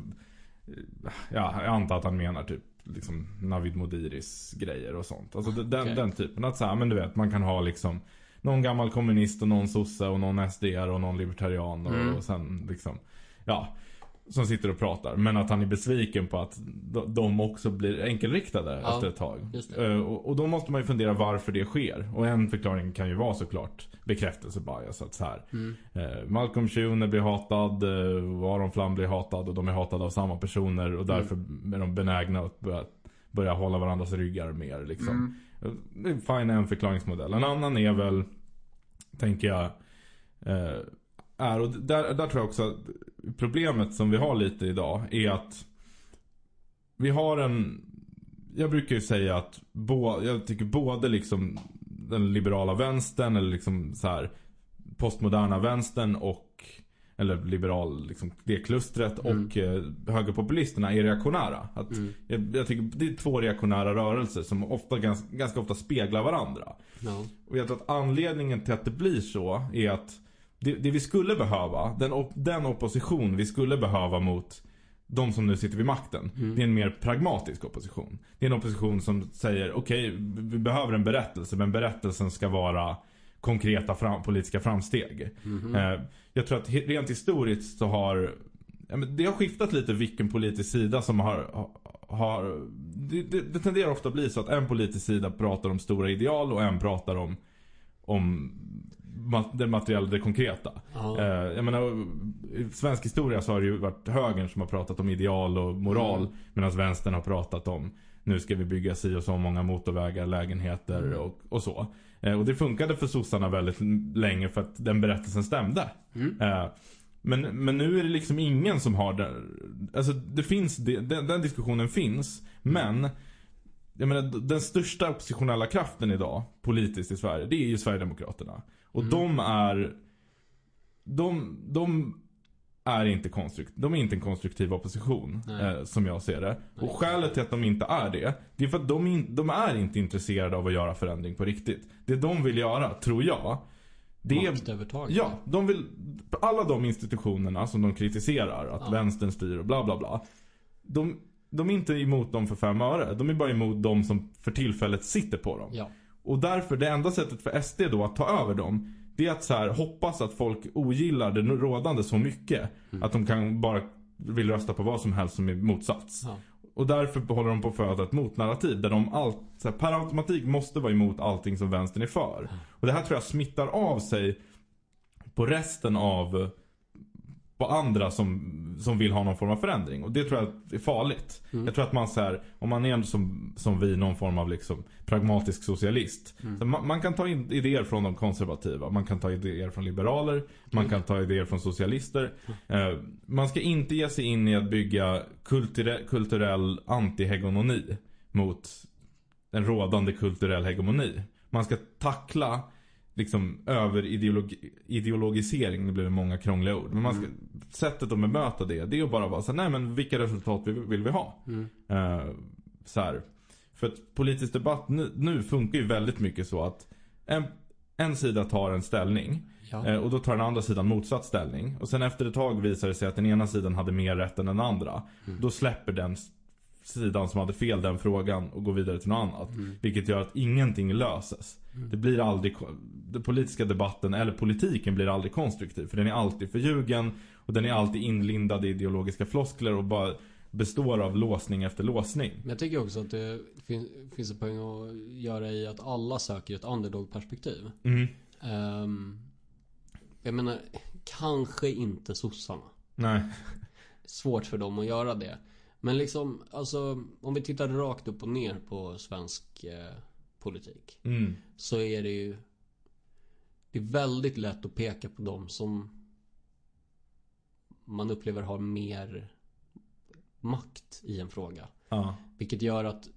Ja, jag antar att han menar typ liksom Navid Modiris grejer och sånt. Alltså den, Okej. den typen. Att så här, men du vet, man kan ha liksom någon gammal kommunist och någon sosse och någon SDR och någon libertarian och, Mm. och sen liksom, ja. Som sitter och pratar. Men att han är besviken på att de- också blir enkelriktade Ja, efter ett tag. Eh, Och, då måste man ju fundera varför det sker. Och en förklaring kan ju vara såklart bekräftelsebias. Att så här, Mm. eh, Malcolm Schuner blir hatad, eh, Aron Flam blir hatad och de är hatade av samma personer. Och därför är de benägna att börja, börja hålla varandras ryggar mer liksom. Mm. Det är fine en förklaringsmodell. En annan är väl, tänker jag, är, och där, där tror jag också att problemet som vi har lite idag är att vi har en, jag brukar ju säga att bo, jag tycker både liksom den liberala vänstern eller liksom så här postmoderna vänstern och eller liberal, liksom det klustret Mm. och eh, högerpopulisterna är reaktionära. Att Mm. jag, jag tycker det är två reaktionära rörelser som ofta, ganska, ganska ofta speglar varandra. Ja. Och jag tror att anledningen till att det blir så är att det, det vi skulle behöva, den, op, den opposition vi skulle behöva mot de som nu sitter vid makten. Mm. Det är en mer pragmatisk opposition. Det är en opposition som säger okej, vi behöver en berättelse men berättelsen ska vara konkreta fram, politiska framsteg. Mhm. Eh, jag tror att rent historiskt så har ja, det har skiftat lite vilken politisk sida som har, har det, det, det tenderar ofta att bli så att en politisk sida pratar om stora ideal och en pratar om om det materiella, det konkreta. Ja. Eh, jag menar, i svensk historia så har det ju varit högern som har pratat om ideal och moral. Mm. Medan vänstern har pratat om nu ska vi bygga si och så många motorvägar, lägenheter Mm. och, och så. Eh, och det funkade för sossarna väldigt länge för att den berättelsen stämde. Mm. Eh, men, men nu är det liksom ingen som har den. Alltså det finns, det, den, den diskussionen finns. Men jag menar, den största oppositionella kraften idag politiskt i Sverige, det är ju Sverigedemokraterna. Och Mm. de är de, de är inte konstrukt, de är inte en konstruktiv opposition eh, som jag ser det. Nej. Och skälet till att de inte är det, det är för att de, in, de är inte intresserade av att göra förändring på riktigt. Det de vill göra, tror jag, det är. Ja, de vill, alla de institutionerna som de kritiserar, att Ja. vänstern styr och bla bla bla. De, de är inte emot dem för fem öre. De är bara emot dem som för tillfället sitter på dem. Ja. Och därför, det enda sättet för SD då att ta över dem, det är att så här, hoppas att folk ogillar det rådande så mycket. Mm. Att de kan bara vill rösta på vad som helst som är motsats. Ja. Och därför håller de på att föda ett motnarrativ där de allt, här, per automatik måste vara emot allting som vänstern är för. Och det här tror jag smittar av sig på resten av på andra som, som vill ha någon form av förändring. Och det tror jag är farligt. Mm. Jag tror att man så här, om man är som, som vi, någon form av liksom pragmatisk socialist. Mm. Man, man kan ta in idéer från de konservativa. Man kan ta idéer från liberaler. Man kan ta idéer från socialister. Eh, man ska inte ge sig in i att bygga kulturell, kulturell antihegemoni mot en rådande kulturell hegemoni. Man ska tackla liksom överideologisering, det blir många krångliga ord. Men man ska, sättet att bemöta det, det är att bara vara så här, nej men vilka resultat vill, vill vi ha? Mm. Eh, så här. För att politisk debatt nu, nu funkar ju väldigt mycket så att en, en sida tar en ställning Ja. eh, och då tar den andra sidan motsatt ställning. Och sen efter ett tag visar det sig att den ena sidan hade mer rätt än den andra. Mm. Då släpper den sidan som hade fel den frågan och går vidare till något annat. Mm. Vilket gör att ingenting löses. Mm. Det blir aldrig, den politiska debatten eller politiken blir aldrig konstruktiv. För den är alltid förljugen och den är alltid inlindad i ideologiska floskler och bara består av låsning efter låsning. Men jag tycker också att det fin- finns en poäng att göra i att alla söker ett underdog-perspektiv. Mm. Ehm, jag menar, kanske inte sossarna. Nej. Svårt för dem att göra det. Men liksom, alltså om vi tittar rakt upp och ner på svensk eh, politik. Mm. Så är det ju Det är väldigt lätt att peka på dem som Man upplever har mer Makt i en fråga. Ja. Vilket gör att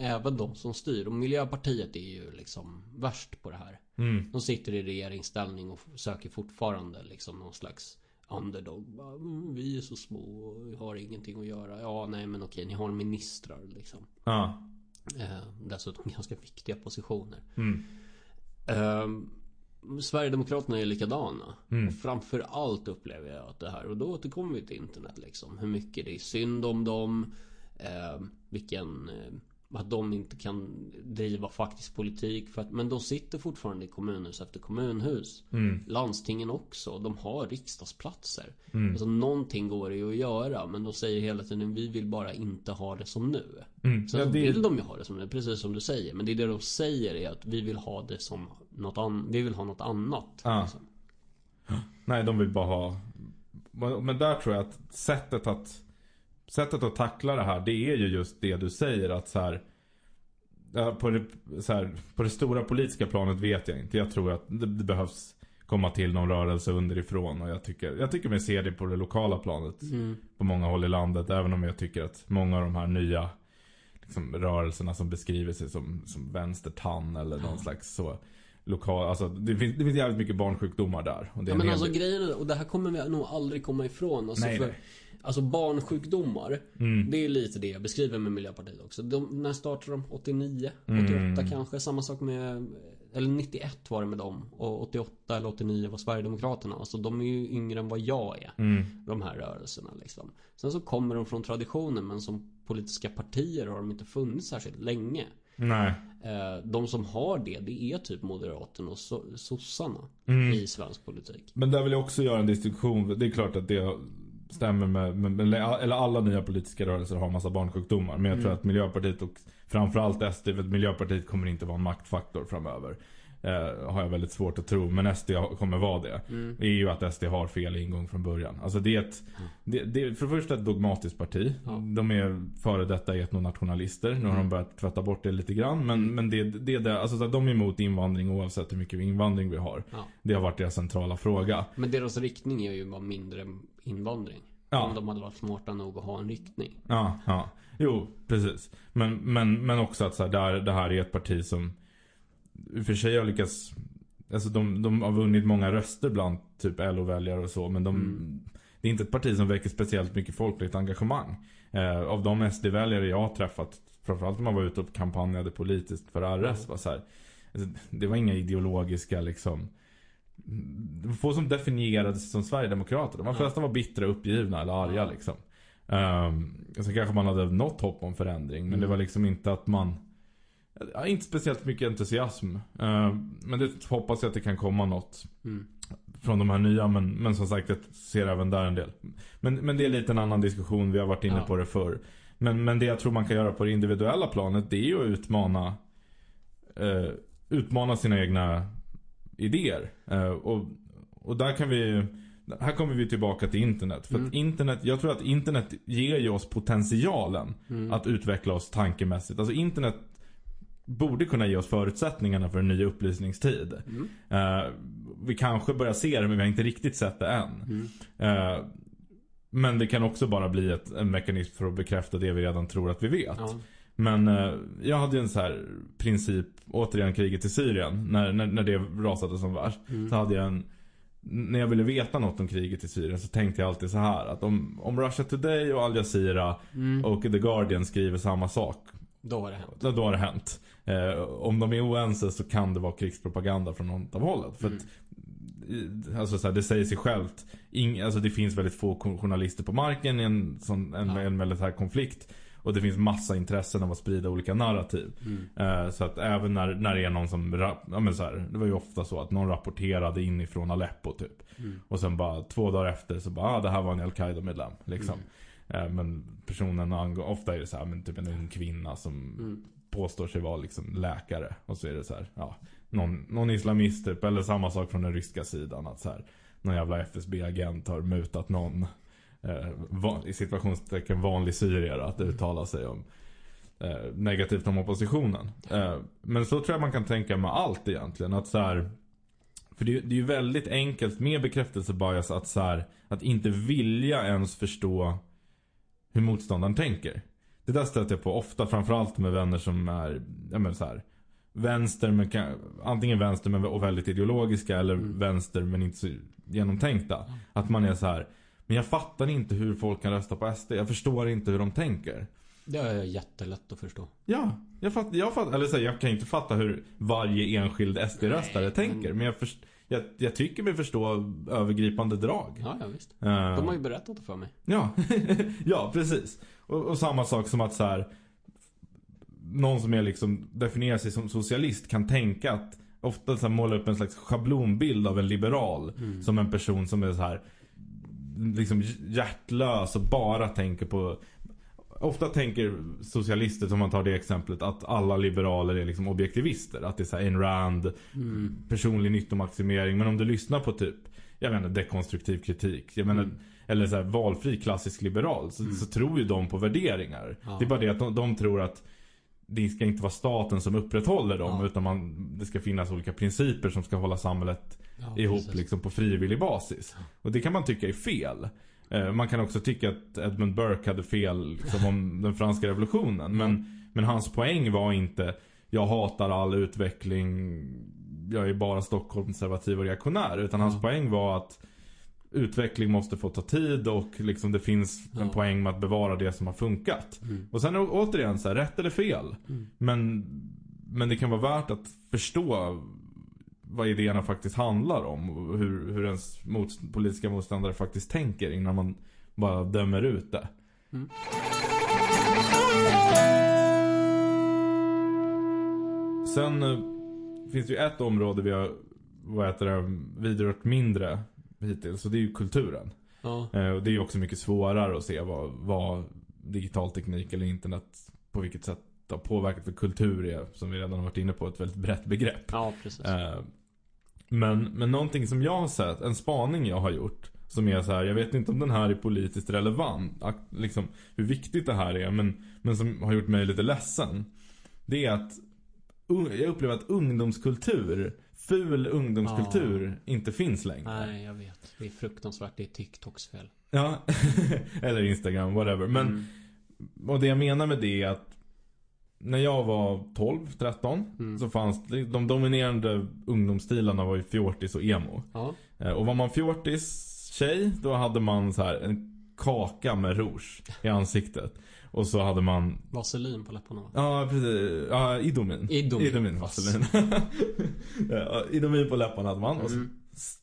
Även de som styr, och Miljöpartiet är ju liksom värst på det här. Mm. De sitter i regeringsställning och söker fortfarande liksom någon slags underdog. "Mm, Vi är så små och har ingenting att göra. Ja, nej men okej, ni har ministrar liksom. Ja. Eh, dessutom ganska viktiga positioner. Mm. Ehm, Sverigedemokraterna är likadana. Mm. Och framför allt upplever jag att det här, och då återkommer vi till internet liksom. Hur mycket det är synd om dem. ehm, vilken, eh, att de inte kan driva faktisk politik för att, Men de sitter fortfarande i kommunhus efter kommunhus Mm. Landstingen också, de har riksdagsplatser Mm. Alltså någonting går det ju att göra Men de säger hela tiden vi vill bara inte ha det som nu Mm. Sen Ja, så det- vill de ju ha det som nu, precis som du säger Men det är det de säger är att vi vill ha det som något annat Vi vill ha något annat Ja. liksom. Nej, de vill bara ha... Men där tror jag att sättet att... Sättet att tackla det här, det är ju just det du säger att så här... På det, så här, på det stora politiska planet vet jag inte. Jag tror att det, det behövs komma till någon rörelse underifrån. Och jag tycker, jag tycker mig se det på det lokala planet. Mm. På många håll i landet. Även om jag tycker att många av de här nya liksom, rörelserna som beskriver sig som, som vänstertann eller någon slags så lokal. Alltså det finns, det finns jävligt mycket barnsjukdomar där. Och det Ja en men alltså del- grejen och det här kommer vi nog aldrig komma ifrån alltså, Nej, för, nej. Alltså barnsjukdomar Mm. Det är lite det jag beskriver med Miljöpartiet också de, När startade de? 89? 88 Mm. kanske? Samma sak med Eller 91 var det med dem Och 88 eller 89 var Sverigedemokraterna Alltså de är ju yngre än vad jag är Mm. De här rörelserna liksom Sen så kommer de från traditionen men som politiska partier har de inte funnits särskilt länge Nej. Eh, De som har det, det är typ Moderaterna och so- sossarna Mm. i svensk politik. Men där vill jag också göra en distinktion. Det är klart att det stämmer med, med, eller alla nya politiska rörelser har massa barnsjukdomar. Men jag tror att Miljöpartiet och framförallt SD, för att Miljöpartiet kommer inte vara en maktfaktor framöver. Eh, har jag väldigt svårt att tro. Men SD kommer vara det. Det är ju att SD har fel ingång från början. Alltså det är ett, det, det är för det första ett dogmatiskt parti. Ja. De är före detta etnonationalister. Nu har de börjat tvätta bort det lite grann. Men, men det, det är det, alltså de är emot invandring oavsett hur mycket invandring vi har. Ja. Det har varit deras centrala fråga. Men deras riktning är ju bara mindre invandring. Ja. Om de hade varit smarta nog att ha en riktning. Ja, ja. Jo, precis. Men, men, men också att så här, där, det här är ett parti som i och för sig har lyckats Alltså de, de har vunnit många röster bland typ LO-väljare och så. Men de, Mm. det är inte ett parti som väcker speciellt mycket folkligt engagemang. Eh, av de SD-väljare jag har träffat, framförallt när man var ute och kampanjade politiskt för RS, var så här, alltså, det var inga ideologiska liksom det få som definierade sig som Sverigedemokrater. De Ja. flesta var bittra, uppgivna eller arga liksom. Um, sen kanske man hade något hopp om förändring. Men Mm. det var liksom inte att man... Ja, inte speciellt mycket entusiasm. Ehm, men det hoppas jag att det kan komma något Mm. från de här nya. Men, men som sagt, jag ser även där en del. Men, men det är lite en annan diskussion. Vi har varit inne Ja. på det förr. Men, men det jag tror man kan göra på det individuella planet. Det är ju att utmana eh, Utmana sina egna idéer. Eh, och, och där kan vi här kommer vi tillbaka till internet. För Mm. internet, jag tror att internet ger ju oss potentialen Mm. att utveckla oss tankemässigt. Alltså internet borde kunna ge oss förutsättningarna för en ny upplysningstid. Mm. Eh, vi kanske börjar se det men vi har inte riktigt sett det än. Mm. Eh, men det kan också bara bli ett, en mekanism för att bekräfta det vi redan tror att vi vet. Ja. Men eh, jag hade ju en så här princip, återigen kriget i Syrien. När, när, när det rasade som värst. Mm. Så hade jag en när jag ville veta något om kriget i Syrien så tänkte jag alltid så här att om, om Russia Today och Al Jazeera Mm. och The Guardian skriver samma sak Då har det hänt. då, då har det hänt. Eh, om de är oense så kan det vara krigspropaganda från något av hållet. För Mm. att, i- alltså så här, det säger sig själlt. Ing, alltså det finns väldigt få journalister på marken i en, sån, en, Ja. en militär konflikt. Och det finns massa intressen av att sprida olika narrativ. Mm. Eh, så att även när, när det är någon som, ja men så här, det var ju ofta så att någon rapporterade inifrån Aleppo typ. Mm. Och sen bara två dagar efter så bara, ah, det här var en Al-Qaida-medlem. Liksom. Eh, men personen angår, ofta är det så här, men typ en ung kvinna som Mm. påstår sig vara liksom läkare. Och så är det så här, ja, någon, någon islamist typ. Eller samma sak från den ryska sidan. Att så här, någon jävla FSB-agent har mutat någon eh, van, i situationstecken vanlig syrier att uttala sig om eh, negativt om oppositionen. Eh, men så tror jag man kan tänka med allt egentligen. Att så här, för det, är- det är ju väldigt enkelt med bekräftelsebias att så här, att inte vilja ens förstå hur motståndaren tänker. Det där stöter jag på ofta, framförallt med vänner som är, ja men så här, vänster men kan, antingen vänster men och väldigt ideologiska eller Mm. vänster men inte så genomtänkta. Att man är så här, men jag fattar inte hur folk kan rösta på SD. Jag förstår inte hur de tänker. Det är jättelätt att förstå. Ja, jag fattar, jag fattar, eller så här, jag kan inte fatta hur varje enskild SD-röstare Nej, tänker. men- jag, först, jag, jag tycker mig förstå övergripande drag. Ja, ja visst. Eh, De har ju berättat det för mig. Ja, ja precis. Och, och samma sak som att så här. någon som är liksom, definierar sig som socialist kan tänka att ofta så här måla upp en slags schablonbild av en liberal. Mm. Som en person som är så här liksom hjärtlös och bara tänker på Ofta tänker socialister, om man tar det exemplet, att alla liberaler är liksom objektivister. Att det är så här Ayn Rand, Mm. personlig nyttomaximering. Men om du lyssnar på typ, jag menar dekonstruktiv kritik. Jag menar, Mm. eller så här valfri klassisk liberal. Så, så tror ju de på värderingar. Ja. Det är bara det att de, de tror att det ska inte vara staten som upprätthåller dem. Ja. Utan man, det ska finnas olika principer som ska hålla samhället Ja, ihop precis. liksom på frivillig basis. Och det kan man tycka är fel. Eh, Man kan också tycka att Edmund Burke hade fel liksom, om den franska revolutionen. Men, men hans poäng var inte jag hatar all utveckling, jag är bara Stockholmskonservativ och reaktionär. Utan hans Ja. poäng var att utveckling måste få ta tid och liksom det finns en Ja. poäng med att bevara det som har funkat. Mm. Och sen återigen så här, rätt eller fel. Mm. Men, men det kan vara värt att förstå vad idéerna faktiskt handlar om. Och hur, hur ens mot, politiska motståndare faktiskt tänker innan man bara dömer ut det. Mm. Sen eh, finns det ju ett område vi har vad heter det, vidrört mindre hittills. Och det är ju kulturen. Ja. Eh, och det är ju också mycket svårare att se vad, vad digital teknik eller internet på vilket sätt har påverkat för kultur är, som vi redan har varit inne på, ett väldigt brett begrepp. ja, precis. Eh, men, men någonting som jag har sett, en spaning jag har gjort som är så här, jag vet inte om den här är politiskt relevant, liksom hur viktigt det här är, men, men som har gjort mig lite ledsen. Det är att jag upplever att ungdomskultur, ful ungdomskultur, inte finns längre. Nej, jag vet. Det är fruktansvärt. Det är TikToks fel. Ja, eller Instagram, whatever. Men, Mm. och det jag menar med det är att när jag var 12, 13 Mm. så fanns de dominerande ungdomsstilarna var ju fjortis och emo. Ja. Eh, Och var man fjortis tjej, då hade man så här en kaka med rouge i ansiktet. Och så hade man, Vaselin på läpparna va? ja precis, ja Idomin. Idomin. Idomin vaselin. Idomin på läpparna hade man. Och Mm.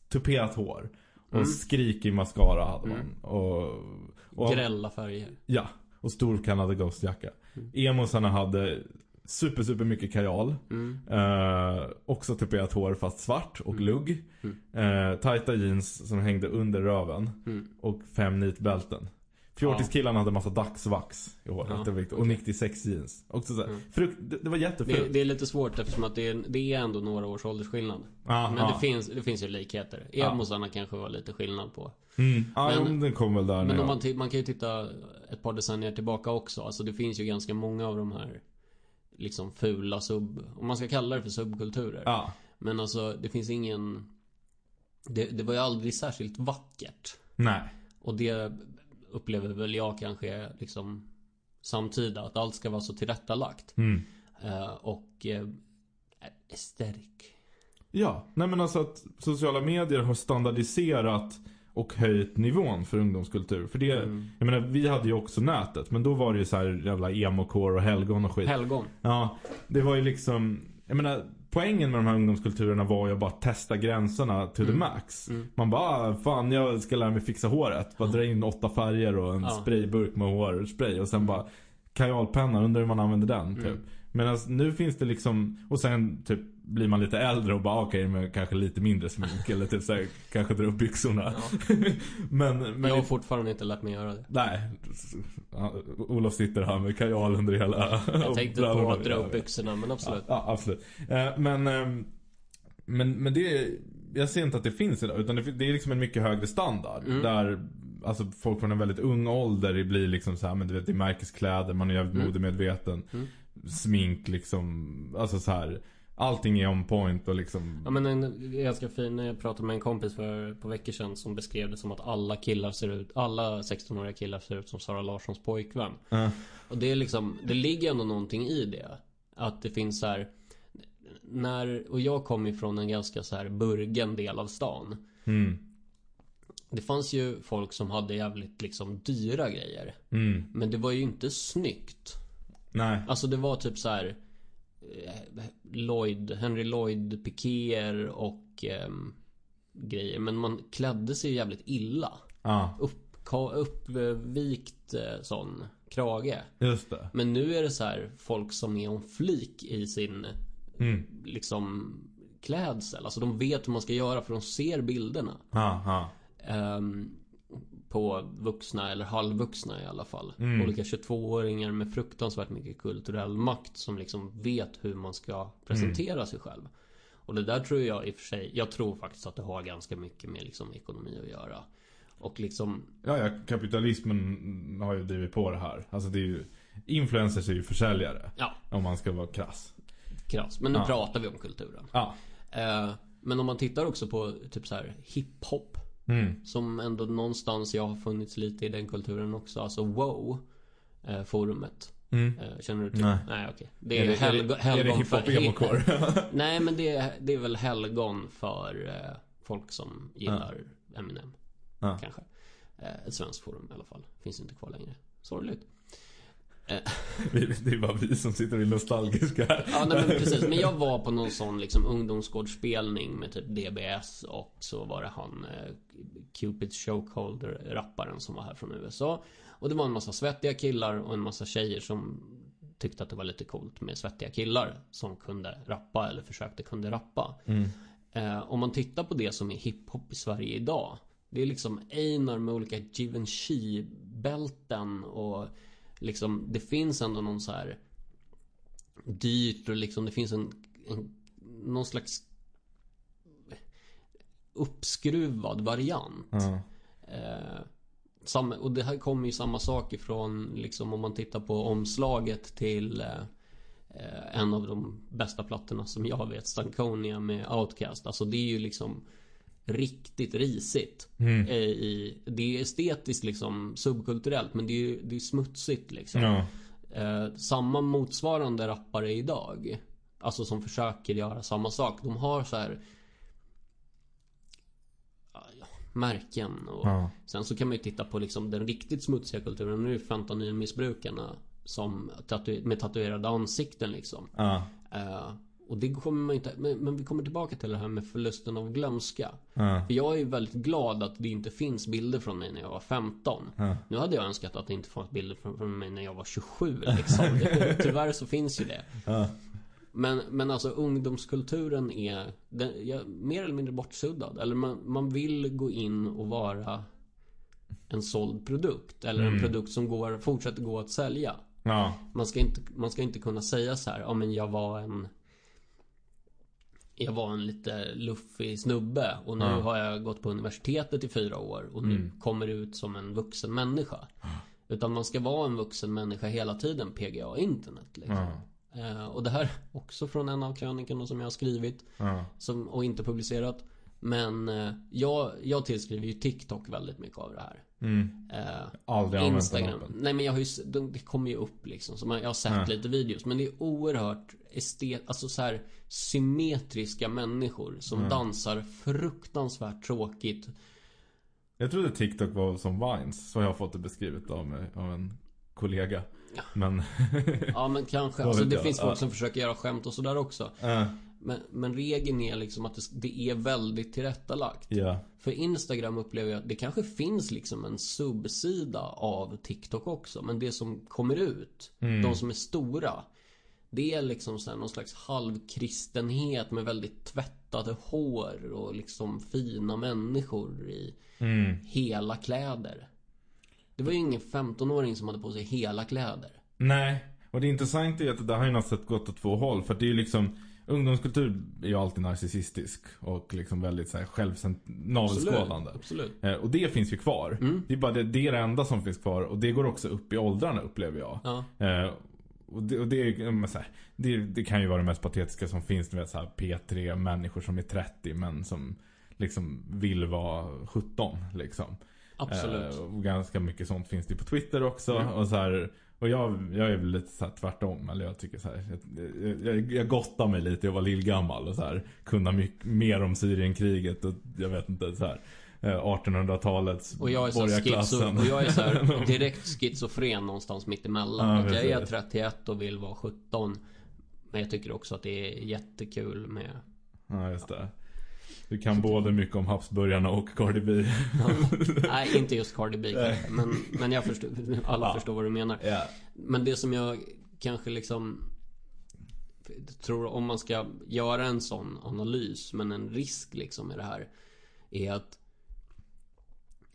tuperat hår. Och Mm. skrikig mascara hade man. Mm. Och, och Grälla färger. Ja, och stor Canada Ghost-jacka. Mm. Emosarna hade super, super mycket kajal. Mm. Eh, också tuperat hår fast svart och Mm. lugg. Mm. Eh, tajta jeans som hängde under röven. Mm. Och fem nitbälten. Fjortiskillarna hade massa dagsvax i håret. Ja, det. Och okej. 96 jeans. Också så Mm. frukt, det, det var Det, jättefult. det är lite svårt eftersom att det är, det är ändå några års åldersskillnad. Ah, Men ah. det, finns, det finns ju likheter. Emosarna kanske var lite skillnad på. Mm. Ja, Men- men, den kom väl där Men om man, man kan ju titta ett par decennier tillbaka också. Alltså det finns ju ganska många av de här liksom fula sub... Om man ska kalla det för subkulturer. Ja. Men alltså det finns ingen... Det, det var ju aldrig särskilt vackert. Nej. Och det upplever väl jag kanske liksom samtida. Att allt ska vara så tillrättalagt. Mm. Eh, och eh, esterik. Ja, nej men alltså att sociala medier har standardiserat och höjt nivån för ungdomskultur. För det, Mm. jag menar vi hade ju också nätet. Men då var det ju så här jävla emo-core och helgon och skit. Helgon. Ja, det var ju liksom, jag menar poängen med de här ungdomskulturerna var ju att bara testa gränserna the Mm. max. Mm. Man bara, ah, fan jag ska lära mig fixa håret. Bara dra in åtta färger och en Ja. sprayburk med hårspray. Och sen Mm. bara, kajalpenna, undrar hur man använder den typ. Mm. Medan nu finns det liksom, och sen typ blir man lite äldre och bara okej men kanske lite mindre smink eller typ såhär, kanske dra upp byxorna. Ja. men, men Jag har fortfarande inte lärt mig göra det. nej. Olof sitter här med kajal under hela Jag tänkte på att dra upp byxorna men absolut. Ja, ja absolut. Eh, Men, ehm, men, men det jag ser inte att det finns idag. Utan det, det är liksom en mycket högre standard. Mm. Där alltså, folk från en väldigt ung ålder det blir liksom så här, men du vet det är märkeskläder, man är jävligt Mm. modemedveten. Mm. Smink liksom, alltså så här. Allting är on point och liksom. Ja men en ganska fin, jag pratade med en kompis för på veckor sedan som beskrev det som att alla killar ser ut, alla 16-åriga killar ser ut som Sara Larssons pojkvän. eh, Och det är liksom, det ligger ändå någonting i det. Att det finns så här när, och jag kom ifrån en ganska så här burgen del av stan. mm, Det fanns ju folk som hade jävligt liksom dyra grejer. mm, Men det var ju inte snyggt. nej. Alltså det var typ så här Lloyd, Henry Lloyd pikéer och ehm, grejer. Men man klädde sig jävligt illa. Ja. Upp. uppvikt eh, sån krage. Just det. Men nu är det så här folk som är om flik i sin Mm. liksom klädsel. Alltså de vet hur man ska göra för de ser bilderna. Ha, ha. Ehm, på vuxna eller halvvuxna i alla fall. Mm. Olika 22-åringar med fruktansvärt mycket kulturell makt som liksom vet hur man ska presentera Mm. sig själv. Och det där tror jag i och för sig, jag tror faktiskt att det har ganska mycket med liksom ekonomi att göra. Och liksom, Ja, ja, kapitalismen har ju drivit på det här. Alltså det är ju, influencers är ju försäljare. ja, Om man ska vara krass. krass. Men nu Ja. pratar vi om kulturen. Ja. Eh, men om man tittar också på typ så här hiphop. Mm. Som ändå någonstans jag har funnits lite i den kulturen också. Alltså wow. Eh, forumet. Mm. Eh, känner du till? Nej. Nej okej. Det Är är, det, helg- det, är det helgon för... emokår? Nej men det är, det är väl helgon för eh, folk som gillar Eminem. Ja. Kanske. Ett svenskt forum i alla fall. Finns inte kvar längre. Sorgligt. Eh, det är bara vi som sitter och är nostalgiska här. Ja nej, men precis. Men jag var på någon sån liksom ungdomsgårdsspelning med typ DBS och så var det han eh, Cupids Chokeholder rapparen som var här från USA. Och det var en massa svettiga killar och en massa tjejer som tyckte att det var lite coolt med svettiga killar som kunde rappa eller försökte kunde rappa. Mm. Eh, om man tittar på det som är hiphop i Sverige idag. Det är liksom Einar med olika Givenchy bälten och liksom det finns ändå någon så här dyrt och liksom det finns en, en någon slags uppskruvad variant. Ja. Eh, samma, och det här kommer ju samma sak ifrån liksom om man tittar på omslaget till eh, eh, en av de bästa plattorna som jag vet, Stankonia med Outcast. Alltså det är ju liksom riktigt risigt. Mm. Eh, i, det är estetiskt liksom subkulturellt men det är det är smutsigt liksom. Ja. Eh, samma motsvarande rappare idag Alltså som försöker göra samma sak De har så här ja, Märken och Ja. Sen så kan man ju titta på liksom den riktigt smutsiga kulturen Nu är fentanylmissbrukarna Som tatu- med tatuerade ansikten liksom. Eh, Och det kommer man inte men, men vi kommer tillbaka till det här med förlusten av glömska Ja. För jag är ju väldigt glad att det inte finns bilder från mig när jag var 15 Ja. Nu hade jag önskat att det inte fanns bilder från, från mig när jag var 27 liksom. Tyvärr så finns ju det Ja. men, men alltså ungdomskulturen är den, ja, mer eller mindre bortsuddad Eller man, man vill gå in och vara En såld produkt Eller en Mm. produkt som går, fortsätter gå att sälja Ja. man ska, inte, man ska inte kunna säga så här, ja men jag var en Jag var en lite luffig snubbe och nu Ja. har jag gått på universitetet i fyra år och nu Mm. kommer ut som en vuxen människa. Utan man ska vara en vuxen människa hela tiden, PGA internet liksom. Ja. Eh, och det här också från en av krönikorna som jag har skrivit Ja. som, och inte publicerat. Men eh, jag, jag tillskriver ju TikTok väldigt mycket av det här. Mm. Eh, Aldrig Instagram. Nej men jag har ju, de- det kommer ju upp liksom. Så man, jag har sett Ja. lite videos. Men det är oerhört estet, alltså så här symmetriska människor som Ja. dansar fruktansvärt tråkigt. Jag trodde TikTok var som Vines. Så har jag fått det beskrivet av, mig, av en kollega. Men... Ja men kanske. Alltså det jag. finns folk som försöker göra skämt och sådär också. äh, Men, men regeln är liksom att det, det är väldigt tillrättalagt. ja. För Instagram upplever jag att det kanske finns liksom en subsida av TikTok också. Men det som kommer ut, Mm. de som är stora. Det är liksom så här någon slags halvkristenhet med väldigt tvättade hår och liksom fina människor i Mm. hela kläder. Det var ju ingen 15-åring som hade på sig hela kläder. Nej. Och det intressanta är att det där har ju något sätt gått åt två håll. För det är ju liksom Ungdomskultur är ju alltid narcissistisk. Och liksom väldigt så här självcent- navelskådande. Absolut. Eh, och det finns ju kvar. Mm. Det är bara det, det är det enda som finns kvar. Och det går också upp i åldrarna upplever jag. Ja. Eh, och det, och det, här, det, det kan ju vara det mest patetiska som finns. Du vet så här, P3 människor som är 30 men som liksom vill vara 17 liksom. Absolut. Eh, ganska mycket sånt finns det på Twitter också. Mm. Och så här, och jag, jag är väl lite så tvärtom. Eller jag tycker så här. Jag, jag, jag gottar mig lite. Jag var lillgammal och så här. Kunna mycket, mer om Syrienkriget. Och jag vet inte så här. eh, 1800-talets Och jag är så här borgarklassen. schizo, och jag är så här direkt schizofren någonstans mitt emellan. Ja, att jag är precis. 31 och vill vara 17. Men jag tycker också att det är jättekul med Ja, just det. Du kan både mycket om Habsburgarna och Cardi B. Ja. Nej, inte just Cardi B kanske, men, men jag förstår, alla Ja. förstår vad du menar. Ja. Men det som jag kanske liksom tror om man ska göra en sån analys, men en risk liksom i det här, är att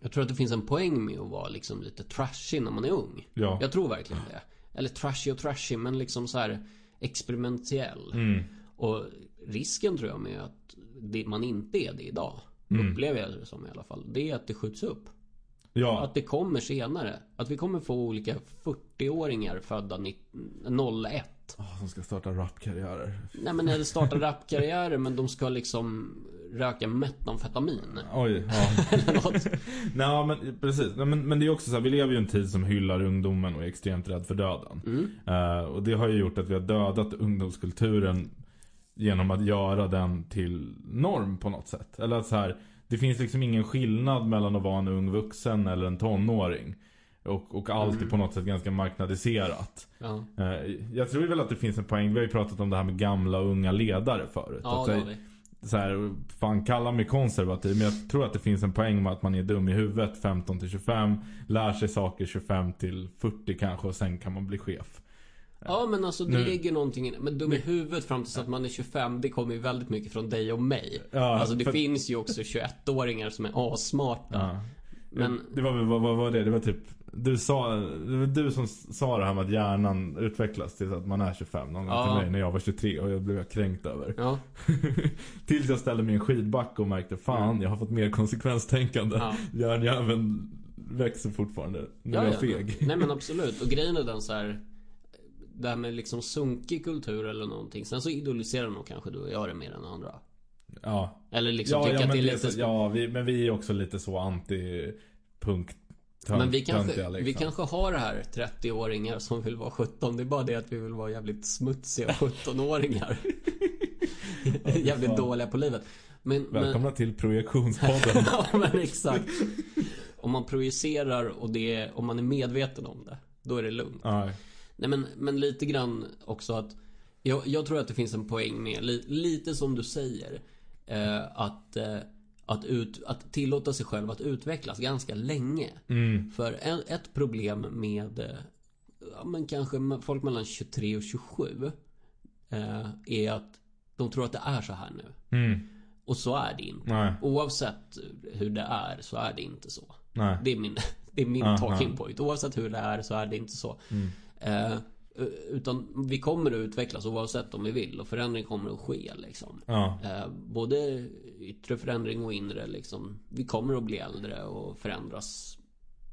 jag tror att det finns en poäng med att vara liksom lite trashig när man är ung. Ja. Jag tror verkligen det. Eller trashy och trashy, men liksom så här experimentell. Mm. Och risken tror jag med att det, man inte är det idag, Mm. upplever jag det som i alla fall, det är att det skjuts upp. Ja. Att det kommer senare. Att vi kommer få olika 40-åringar födda 19 01. Åh, som ska starta rapkarriärer. Nej men eller starta rapkarriärer men de ska liksom röka metamfetamin. Oj, ja. Eller något. Nej men precis. Nej, men, men det är också så här, vi lever ju i en tid som hyllar ungdomen och är extremt rädd för döden. Mm. Eh, och det har ju gjort att vi har dödat ungdomskulturen genom att göra den till norm på något sätt. Eller att så här, det finns liksom ingen skillnad mellan att vara en ung vuxen eller en tonåring. Och, och allt är Mm. på något sätt ganska marknadiserat. Ja, Eh, jag tror väl att det finns en poäng. Vi har ju pratat om det här med gamla och unga ledare förut. ja att, så- vi. så här, fan kalla mig konservativ men jag tror att det finns en poäng med att man är dum i huvudet 15 till 25 Lär sig saker 25 till 40 kanske och sen kan man bli chef Ja men alltså det Nu- ligger någonting i Men dum i huvudet fram tills att man är 25 Det kommer ju väldigt mycket från dig och mig Ja, Alltså det för- finns ju också 21-åringar som är assmarta ja. Men Det var vad, vad var det? Det var typ Du sa, det var du som sa det här med att hjärnan utvecklas tills att man är 25 någon gång Ja. till mig när jag var 23 och jag blev kränkt över Ja, Tills jag ställde mig i en skidbacke och märkte fan jag har fått mer konsekvenstänkande ja. Hjärnjäveln växer fortfarande Nu är Ja, jag ja. feg Nej men absolut. Och grejen är den så här. Det här med liksom sunkig kultur eller någonting. Sen så idoliserar nog kanske du och jag det mer än andra. Ja Eller liksom Ja, tycker ja, att men, det är lite... så, ja vi, men vi är också lite så anti-punk men vi kanske, töntiga, liksom. vi kanske har det här 30-åringar som vill vara 17. Det är bara det att vi vill vara jävligt smutsiga 17-åringar. jävligt dåliga på livet. Men, men, Välkomna till projektionspodden. ja men exakt. Om man projicerar och det, om man är medveten om det. Då är det lugnt. ja, Nej men, men lite grann också att jag, jag tror att det finns en poäng med, li, lite som du säger eh, Att, eh, att, ut, att tillåta sig själv att utvecklas ganska länge mm, För en, ett problem med eh, ja, men kanske folk mellan 23 och 27 eh, Är att de tror att det är så här nu mm, Och så är det inte nej, Oavsett hur det är så är det inte så nej. det är min, det är min Aha. talking point. Oavsett hur det är så är det inte så. Mm. Eh, utan vi kommer att utvecklas oavsett om vi vill och förändring kommer att ske liksom. Ja, Eh, både yttre förändring och inre liksom. Vi kommer att bli äldre och förändras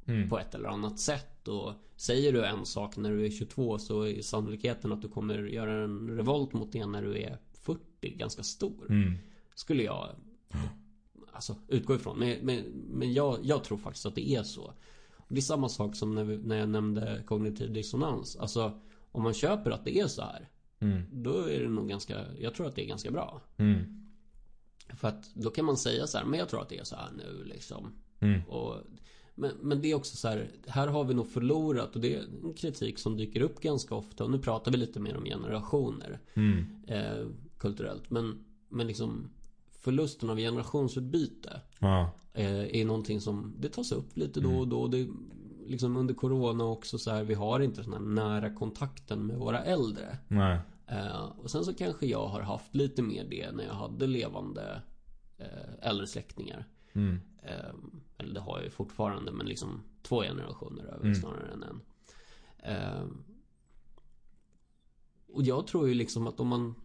mm, på ett eller annat sätt. Och säger du en sak när du är 22 så är sannolikheten att du kommer göra en revolt mot det när du är 40 ganska stor. mm, Skulle jag Alltså utgå ifrån. Men, men, men jag, jag tror faktiskt att det är så. Det är samma sak som när, vi, när jag nämnde kognitiv dissonans. Alltså om man köper att det är så här. mm, Då är det nog ganska, jag tror att det är ganska bra. mm, För att då kan man säga så här, men jag tror att det är så här nu liksom. mm, Och, men, men det är också så här, här har vi nog förlorat och det är en kritik som dyker upp ganska ofta. Och nu pratar vi lite mer om generationer mm, eh, kulturellt. Men, men liksom förlusten av generationsutbyte ja, eh, är någonting som det tas upp lite då och då. Det, liksom under corona också så här, vi har inte den här nära kontakten med våra äldre. nej, Eh, och sen så kanske jag har haft lite mer det när jag hade levande eh, äldre släktingar. mm, eller det har jag ju fortfarande men liksom två generationer över Mm. snarare än en. Och jag tror ju liksom att om man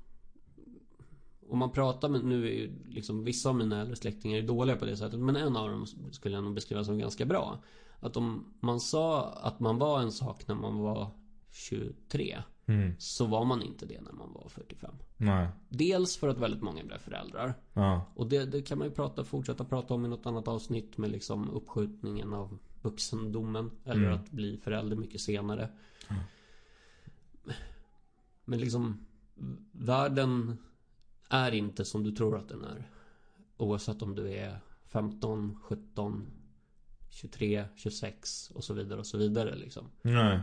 om man pratar med, nu är ju liksom vissa av mina äldre släktingar är dåliga på det sättet Men en av dem skulle jag nog beskriva som ganska bra Att om man sa att man var en sak när man var 23 mm, Så var man inte det när man var 45 nej, Dels för att väldigt många blev föräldrar ja, och det, det kan man ju prata, fortsätta prata om i något annat avsnitt med liksom uppskjutningen av vuxendomen. Eller Mm. att bli förälder mycket senare. Men liksom Världen är inte som du tror att den är. Oavsett om du är 15, 17, 23, 26 och så vidare och så vidare liksom. nej.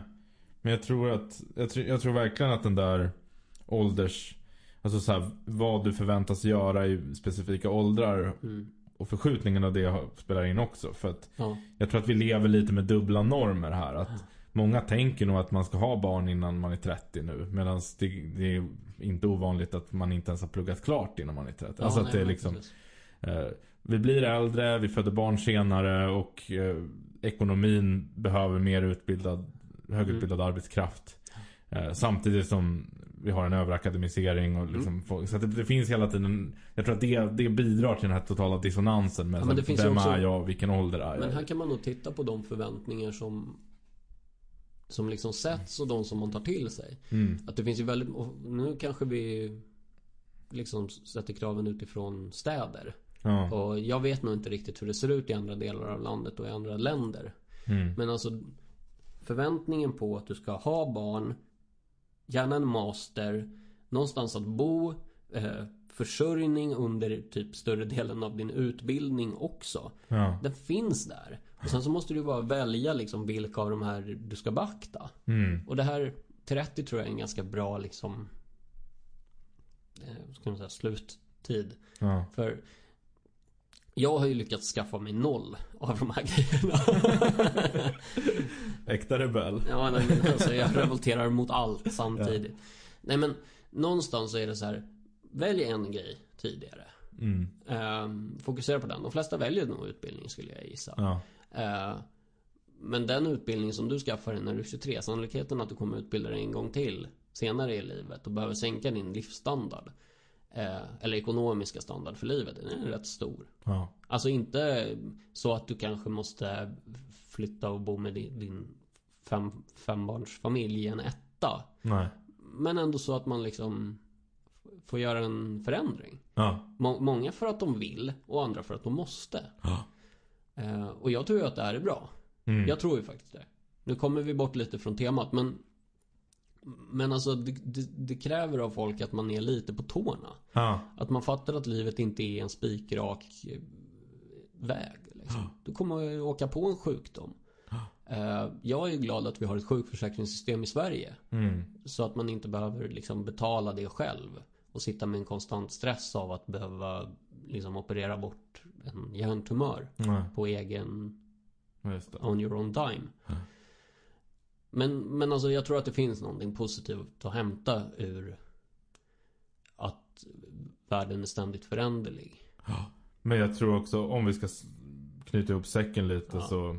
Men jag tror att, jag tror, jag tror verkligen att den där ålders, Alltså så här, vad du förväntas göra i specifika åldrar. Mm. Och förskjutningen av det spelar in också. För att Ja. jag tror att vi lever lite med dubbla normer här. Att många tänker nog att man ska ha barn innan man är 30 nu. Medan det, det är inte ovanligt att man inte ens har pluggat klart innan man är 30. alltså Ja, att nej, det är liksom. Eh, vi blir äldre, vi föder barn senare och eh, ekonomin behöver mer utbildad, högutbildad arbetskraft. Eh, samtidigt som vi har en överakademisering och liksom folk, Så det, det finns hela tiden Jag tror att det, det bidrar till den här totala dissonansen med Ja, men det Vem också- är jag? Vilken ålder är jag? Men här kan man nog titta på de förväntningar som Som liksom sätts och de som man tar till sig. Mm. Att det finns ju väldigt, nu kanske vi Liksom sätter kraven utifrån städer. Ja. Och jag vet nog inte riktigt hur det ser ut i andra delar av landet och i andra länder. Mm. Men alltså Förväntningen på att du ska ha barn Gärna en master Någonstans att bo eh, Försörjning under typ större delen av din utbildning också Ja. Den finns där Och sen så måste du bara välja liksom vilka av de här du ska beakta Mm. Och det här 30 tror jag är en ganska bra liksom eh, Ska man säga sluttid Ja. För Jag har ju lyckats skaffa mig noll av de här grejerna Äkta rebell. Ja, nej, men alltså jag revolterar mot allt samtidigt. Nej, men någonstans så är det så här. Välj en grej tidigare. Mm. Ehm, fokusera på den. De flesta väljer nog utbildning skulle jag gissa. Ja. Ehm, men den utbildning som du skaffar dig när du är 23, sannolikheten att du kommer utbilda dig en gång till senare i livet och behöver sänka din livsstandard. eh, eller ekonomiska standard för livet, den är rätt stor. Ja. Alltså inte så att du kanske måste flytta och bo med din, din fem, fembarnsfamilj i en etta. Nej. Men ändå så att man liksom får göra en förändring. Ja. Må, många för att de vill och andra för att de måste. Ja. Eh, och jag tror ju att det här är bra. Mm. Jag tror ju faktiskt det. Nu kommer vi bort lite från temat men Men alltså det, det, det kräver av folk att man är lite på tårna. Ja. Att man fattar att livet inte är en spikrak eh, väg. Liksom. Du kommer att åka på en sjukdom. Eh, Jag är glad att vi har ett sjukförsäkringssystem i Sverige. Mm. Så att man inte behöver liksom betala det själv. Och sitta med en konstant stress av att behöva liksom operera bort en hjärntumör Nej. på egen on your own dime. Men, men alltså jag tror att det finns någonting positivt att hämta ur att världen är ständigt föränderlig. Men jag tror också om vi ska knyta ihop säcken lite Ja. så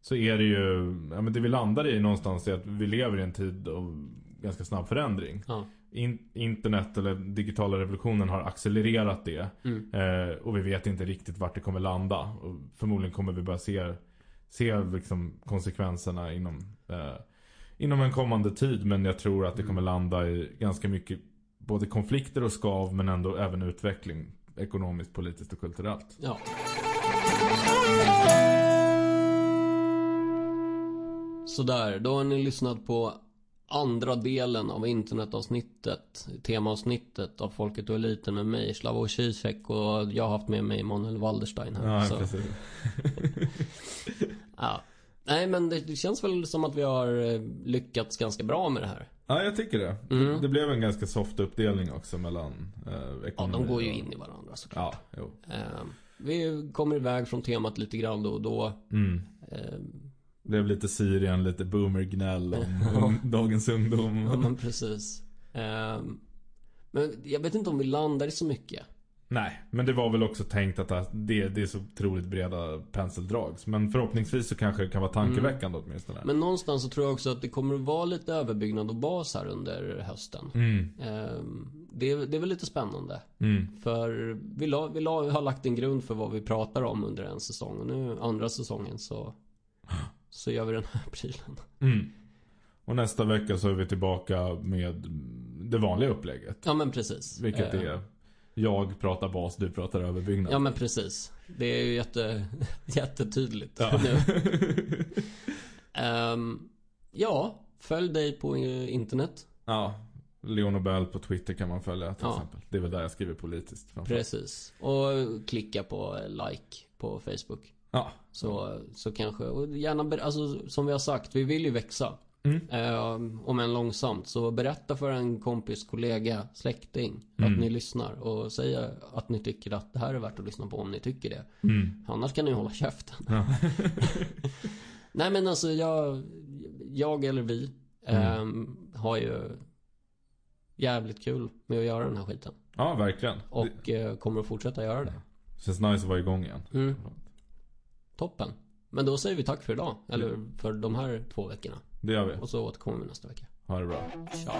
Så är det ju ja, men Det vi landar i någonstans är att vi lever i en tid av ganska snabb förändring. Ja. In, internet eller digitala revolutionen har accelererat det. Mm. Eh, och vi vet inte riktigt vart det kommer landa. Och förmodligen kommer vi börja se, se liksom konsekvenserna inom, eh, inom en kommande tid. Men jag tror att det kommer landa i ganska mycket både konflikter och skav men ändå även utveckling. Ekonomiskt, politiskt och kulturellt. Ja. Sådär, då har ni lyssnat på andra delen av internetavsnittet, temaavsnittet av Folket och Eliten med mig, Slavoj Zizek och jag har haft med mig Manuel Walderstein här. Ja, så, precis. ja. Nej men det, känns väl som att vi har eh, lyckats ganska bra med det här. Ja, jag tycker det. Mm. Det blev en ganska soft uppdelning också mellan eh, Ja, ekonomi de går ju och- in i varandra såklart. Ja, jo. Eh, vi kommer iväg från temat lite grann då och då. Mm. Eh, blev lite Syrien, lite boomergnäll om um, dagens ungdom. Ja men precis. Ehm, men jag vet inte om vi landar i så mycket. Nej, men det var väl också tänkt att det, det är så otroligt breda penseldrag. Men förhoppningsvis så kanske det kan vara tankeväckande åtminstone. Men någonstans så tror jag också att det kommer att vara lite överbyggnad och bas här under hösten. Mm, Ehm, det, är, det är väl lite spännande. mm, För vi, la, vi la, har lagt en grund för vad vi pratar om under en säsong. Och nu andra säsongen så, så gör vi den här prylen. mm. Och nästa vecka så är vi tillbaka med det vanliga upplägget. Ja men precis. Vilket Ehm, är jag pratar bas, du pratar överbyggnad. Ja men precis. Det är ju jätte, jättetydligt Ja. nu. Ehm, ja, följ dig på eh, internet. ja. Leon Nobel på Twitter kan man följa till Ja. exempel. Det är väl där jag skriver politiskt. Precis. Och klicka på eh, like på Facebook. Ja, Så, så kanske, och gärna, alltså som vi har sagt, vi vill ju växa. Mm. Eh, om än långsamt. Så berätta för en kompis, kollega, släkting Mm. att ni lyssnar. Och säga att ni tycker att det här är värt att lyssna på om ni tycker det. Mm. Annars kan ni hålla käften. Ja. Nej men alltså jag, jag eller vi ehm, har ju jävligt kul med att göra den här skiten. ja, verkligen. Och eh, kommer att fortsätta göra det. Det känns nice att vara igång igen. Mm. Toppen. Men då säger vi tack för idag. Eller för de här två veckorna. Det gör vi. Och så återkommer vi nästa vecka. Ha det bra. Ciao.